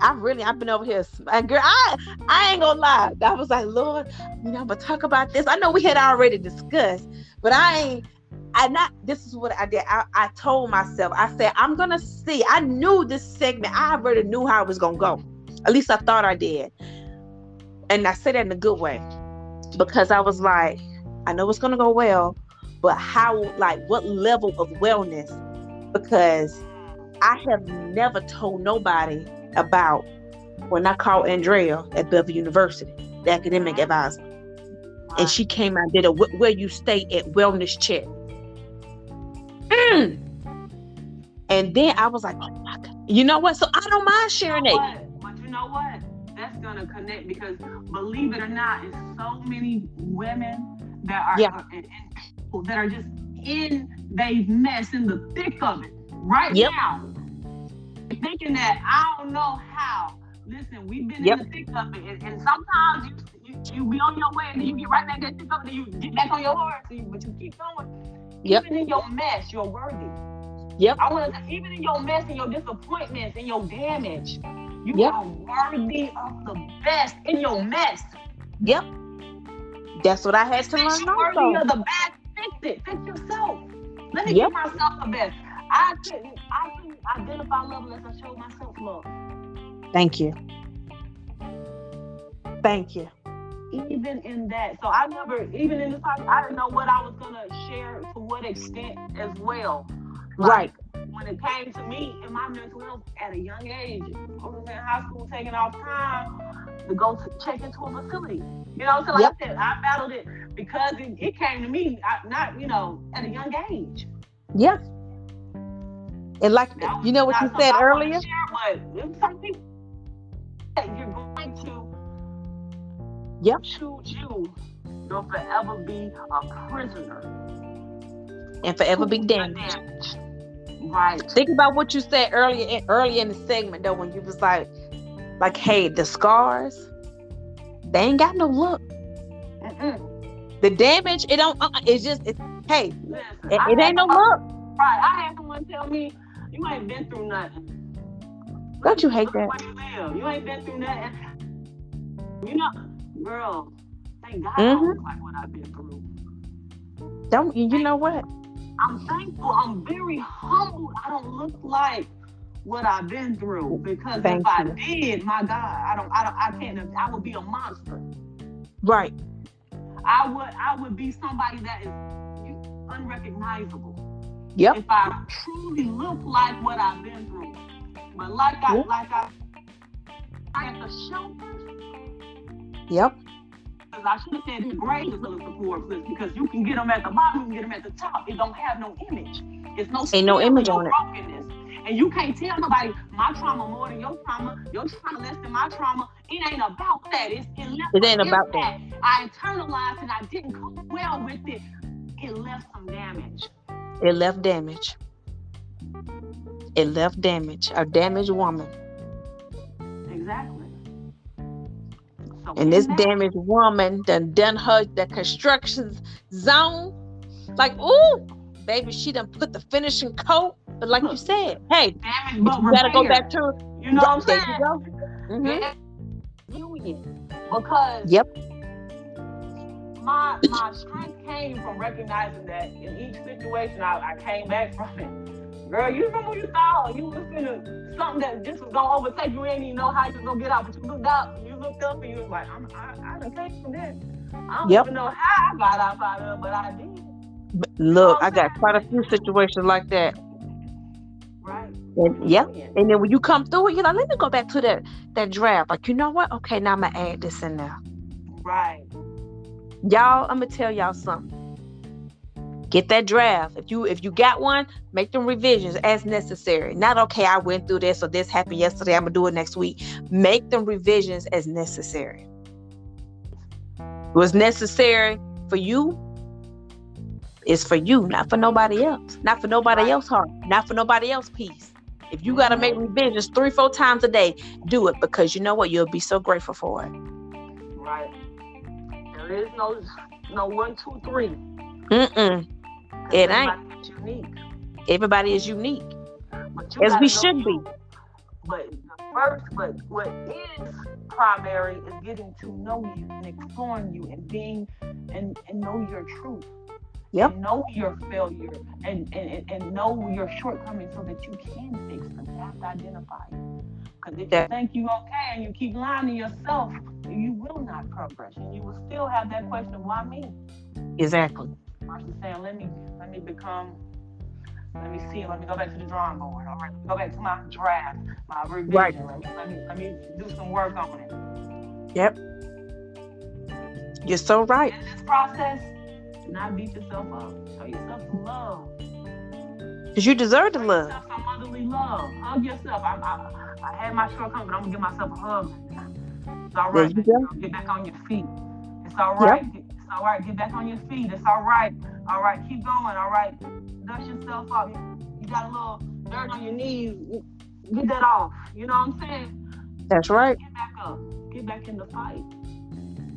S1: I really, I've been over here, and girl. I, I ain't gonna lie. I was like, Lord, you know, I'm gonna talk about this. I know we had already discussed, but I ain't. I not. This is what I did. I, I told myself. I said I'm gonna see. I knew this segment. I already knew how it was gonna go. At least I thought I did. And I said that in a good way because I was like, I know it's gonna go well, but how? Like, what level of wellness? Because I have never told nobody about when I called Andrea at Beverly University, the academic uh-huh. advisor, and uh-huh. she came out and did a where you stay at wellness check. Mm. And then I was like, oh my God. You know what? So I don't mind sharing
S2: You know
S1: it.
S2: But you know what? That's gonna connect because believe it or not, it's so many women that are
S1: Yeah.
S2: Uh, and, and that are just in they mess in the thick of it right
S1: Yep.
S2: now. Thinking that I don't know how. Listen, we've been
S1: Yep.
S2: in the thick of it, and, and sometimes you, you you be on your way and then you get right back that thick of it, and you get back on your horse, but you keep going.
S1: Yep.
S2: Even in your mess, you're worthy.
S1: Yep.
S2: I want to even in your mess and your disappointments and your damage, you
S1: Yep.
S2: are worthy of the best in your mess.
S1: Yep. That's what I had to learn
S2: you're worthy
S1: also.
S2: of the best, fix it. Fix yourself. Let me
S1: Yep.
S2: give myself the best. I couldn't, I couldn't identify love unless I showed myself love.
S1: Thank you. Thank you.
S2: Even in that, so I never, even in this time, I didn't know what I was gonna share to what extent as well.
S1: Right.
S2: When it came to me and my mental health at a young age, I was in high school taking off time to go to check into a facility. You know, so like
S1: Yep.
S2: I said, I battled it because it, it came to me, I, not you know, at a young age.
S1: Yeah. And like
S2: was
S1: you know what you said earlier?
S2: Share, but some people you're going to
S1: Yep.
S2: choose you you'll forever be a prisoner
S1: and forever be damaged.
S2: Right.
S1: Think about what you said earlier in, earlier in the segment though, when you was like, like, hey, the scars, they ain't got no look.
S2: Mm-mm.
S1: The damage, it don't. Uh, it's just, it's, hey,
S2: Listen,
S1: it, it ain't no look.
S2: Right. I had someone tell me, you ain't been through nothing.
S1: Don't you hate that?
S2: you. You ain't been through nothing. You know, girl, thank God I
S1: Mhm.
S2: don't like what I've been through.
S1: Don't you? You know what?
S2: I'm thankful. I'm very humble. I don't look like what I've been through because
S1: Thank
S2: if I did, my God, I don't, I don't, I can't. I would be a monster.
S1: Right.
S2: I would, I would be somebody that is unrecognizable.
S1: Yep.
S2: If I truly look like what I've been through, but like I,
S1: Yep.
S2: like I, I at the shelters.
S1: Yep.
S2: Because I should have said the greatest of the support list because you can get them at the bottom, you can get them at the top. It don't have no image. It's no
S1: Ain't no image on it.
S2: And you can't tell nobody my trauma more than your trauma, your trauma less than my trauma. It ain't about that. It's, it left
S1: It ain't about that.
S2: I internalized and I didn't cope well with it. It left some damage.
S1: It left damage. It left damage. A damaged woman.
S2: Exactly.
S1: And this damaged woman done done her the construction zone. Like, ooh, baby, she done put the finishing coat. But like you said, hey,
S2: damage,
S1: you gotta go back to
S2: You know what I'm saying?
S1: Mhm.
S2: Yeah. Union. Because
S1: Yep.
S2: my my strength came from recognizing that in each situation I, I came back from it. Girl, you remember you thought you was gonna something that just was gonna overtake you, ain't even know how you was gonna get out, but you looked out, you looked up and you was like, I'm, I, I done came from that. I don't
S1: Yep.
S2: even know how I got out of it, but I did.
S1: But Look, I got quite a few situations like that.
S2: Right?
S1: And yep.
S2: Yeah.
S1: And then when you come through it, you're like, let me go back to that that draft. Like, you know what? Okay, now I'm gonna add this in there.
S2: Right.
S1: Y'all, I'm gonna tell y'all something. Get that draft. If you if you got one, make them revisions as necessary. Not okay, I went through this or this happened yesterday, I'm gonna do it next week. Make them revisions as necessary. It was necessary for you is for you, not for nobody else. Not for nobody else heart, not for nobody else peace. If you gotta make mm-hmm. revisions three, four times a day, do it because you know what? You'll be so grateful for it.
S2: Right. There is no no one, two, three.
S1: Mm-mm. It ain't.
S2: Unique.
S1: Everybody is unique. As we should be.
S2: But the first, but what is primary is getting to know you and exploring you and being and and know your truth.
S1: Yep.
S2: And know your failure and, and, and- and know your shortcomings so that you can fix them. You have to identify it. Because if you think you okay and you keep lying to yourself, you will not progress. And you will still have that question, why me?
S1: Exactly.
S2: Versus saying, let me let me become, let me see, let me go back to the drawing board. All right, go back to my draft, my revision.
S1: Right.
S2: Let, me, let me let me do some work on it.
S1: Yep. You're so right.
S2: In this process, do not beat yourself up. Show yourself some love.
S1: Because you deserve to love.
S2: some motherly love. Hug yourself. I, I, I had my shortcomings, but I'm gonna give myself a hug. It's all right.
S1: You
S2: baby.
S1: go.
S2: Get back on your feet. It's all right. It's all right. Get back on your feet. It's all right. All right. Keep going. All right. Dust yourself off. You, you got a little dirt on your knees. Get that off. You know what I'm saying?
S1: That's right.
S2: Get back up. Get back in the fight.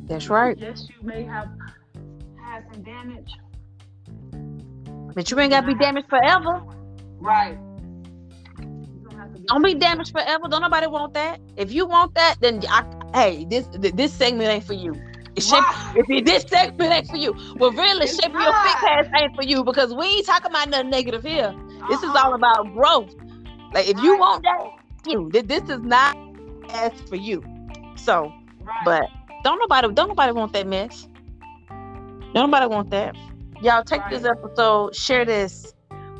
S1: That's right.
S2: Yes, you may have had some damage.
S1: But you ain't got to be damaged forever.
S2: Right. Don't
S1: Don't be damaged forever. Don't nobody want that. If you want that, then I, hey, this this segment ain't for you. Shape, if it- this segment ain't for you, well, really,
S2: It's
S1: shaping your thick
S2: not.
S1: ass ain't for you because we ain't talking about nothing negative here. This is
S2: Uh-uh.
S1: all about growth. Like if you want that, you. Th- This is not as for you. So,
S2: Right.
S1: but don't nobody don't nobody want that mess. Don't nobody want that. Y'all take this episode, share this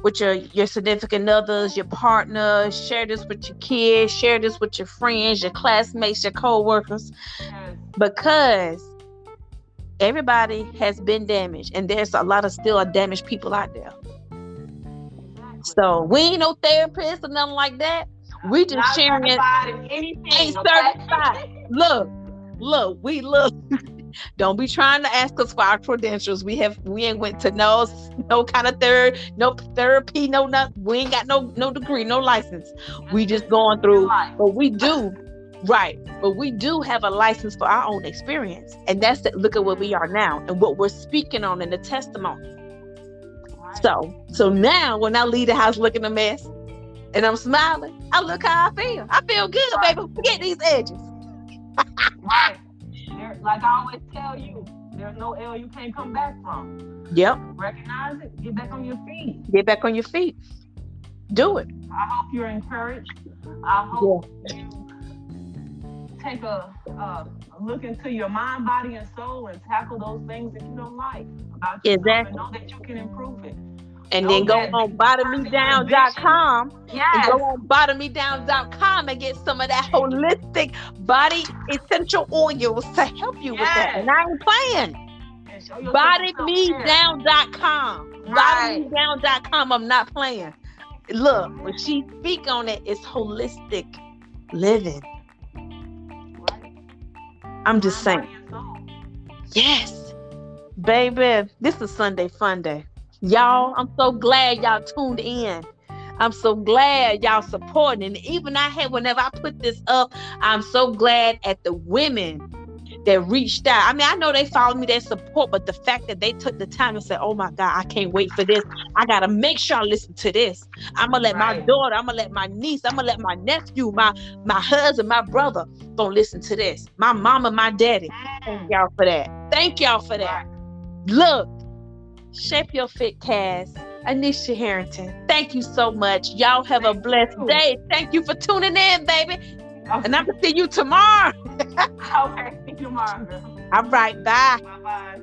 S1: with your your significant others, your partners, share this with your kids, share this with your friends, your classmates, your co-workers,
S2: Yes.
S1: because everybody has been damaged and there's a lot of still damaged people out there. So we ain't no therapist or nothing like that. We just
S2: Not
S1: sharing it.
S2: anything.
S1: Ain't
S2: okay?
S1: certified. Look, look, we look. Don't be trying to ask us for our credentials. We have we ain't went to no no kind of third no therapy no nothing. we ain't got no no degree no license. We just going through, but we do right. But we do have a license for our own experience, and that's that. Look at where we are now and what we're speaking on in the testimony. So so now when I leave the house looking a mess and I'm smiling, I look how I feel. I feel good, baby. Forget these edges.
S2: right. There, like I always tell you, there's no L you can't come back from.
S1: Yep.
S2: Recognize it. Get back on your feet.
S1: Get back on your feet. Do it.
S2: I hope you're encouraged. I hope yeah. you take a, a, look into your mind, body, and soul and tackle those things that you don't like about yourself exactly. and know that you can improve it
S1: and then go on bottommedown.com yes. and go on bottommedown.com and get some of that holistic body essential oils to help you yes. with that. And I ain't playing. Bodymedown.com. Right. Bodymedown.com. I'm not playing. Look, when she speak on it, it's holistic living. I'm just saying. Yes. Baby, this is Sunday fun day. Y'all, I'm so glad y'all tuned in. I'm so glad y'all supporting. And even I had whenever I put this up, I'm so glad at the women that reached out. I mean, I know they followed me, they support, but the fact that they took the time and said, Oh my God, I can't wait for this. I gotta make sure I listen to this. I'm gonna let right. my daughter, I'm gonna let my niece, I'm gonna let my nephew, my my husband, my brother gonna listen to this. My mama, my daddy. Thank y'all for that. Thank y'all for that. Look, Shape Your Fit cast. Anisha Harrington. Thank you so much. Y'all have a blessed day. Thank you for tuning in, baby. Okay. And I'm gonna see you tomorrow.
S2: okay, see you tomorrow.
S1: All right,
S2: bye. Bye bye.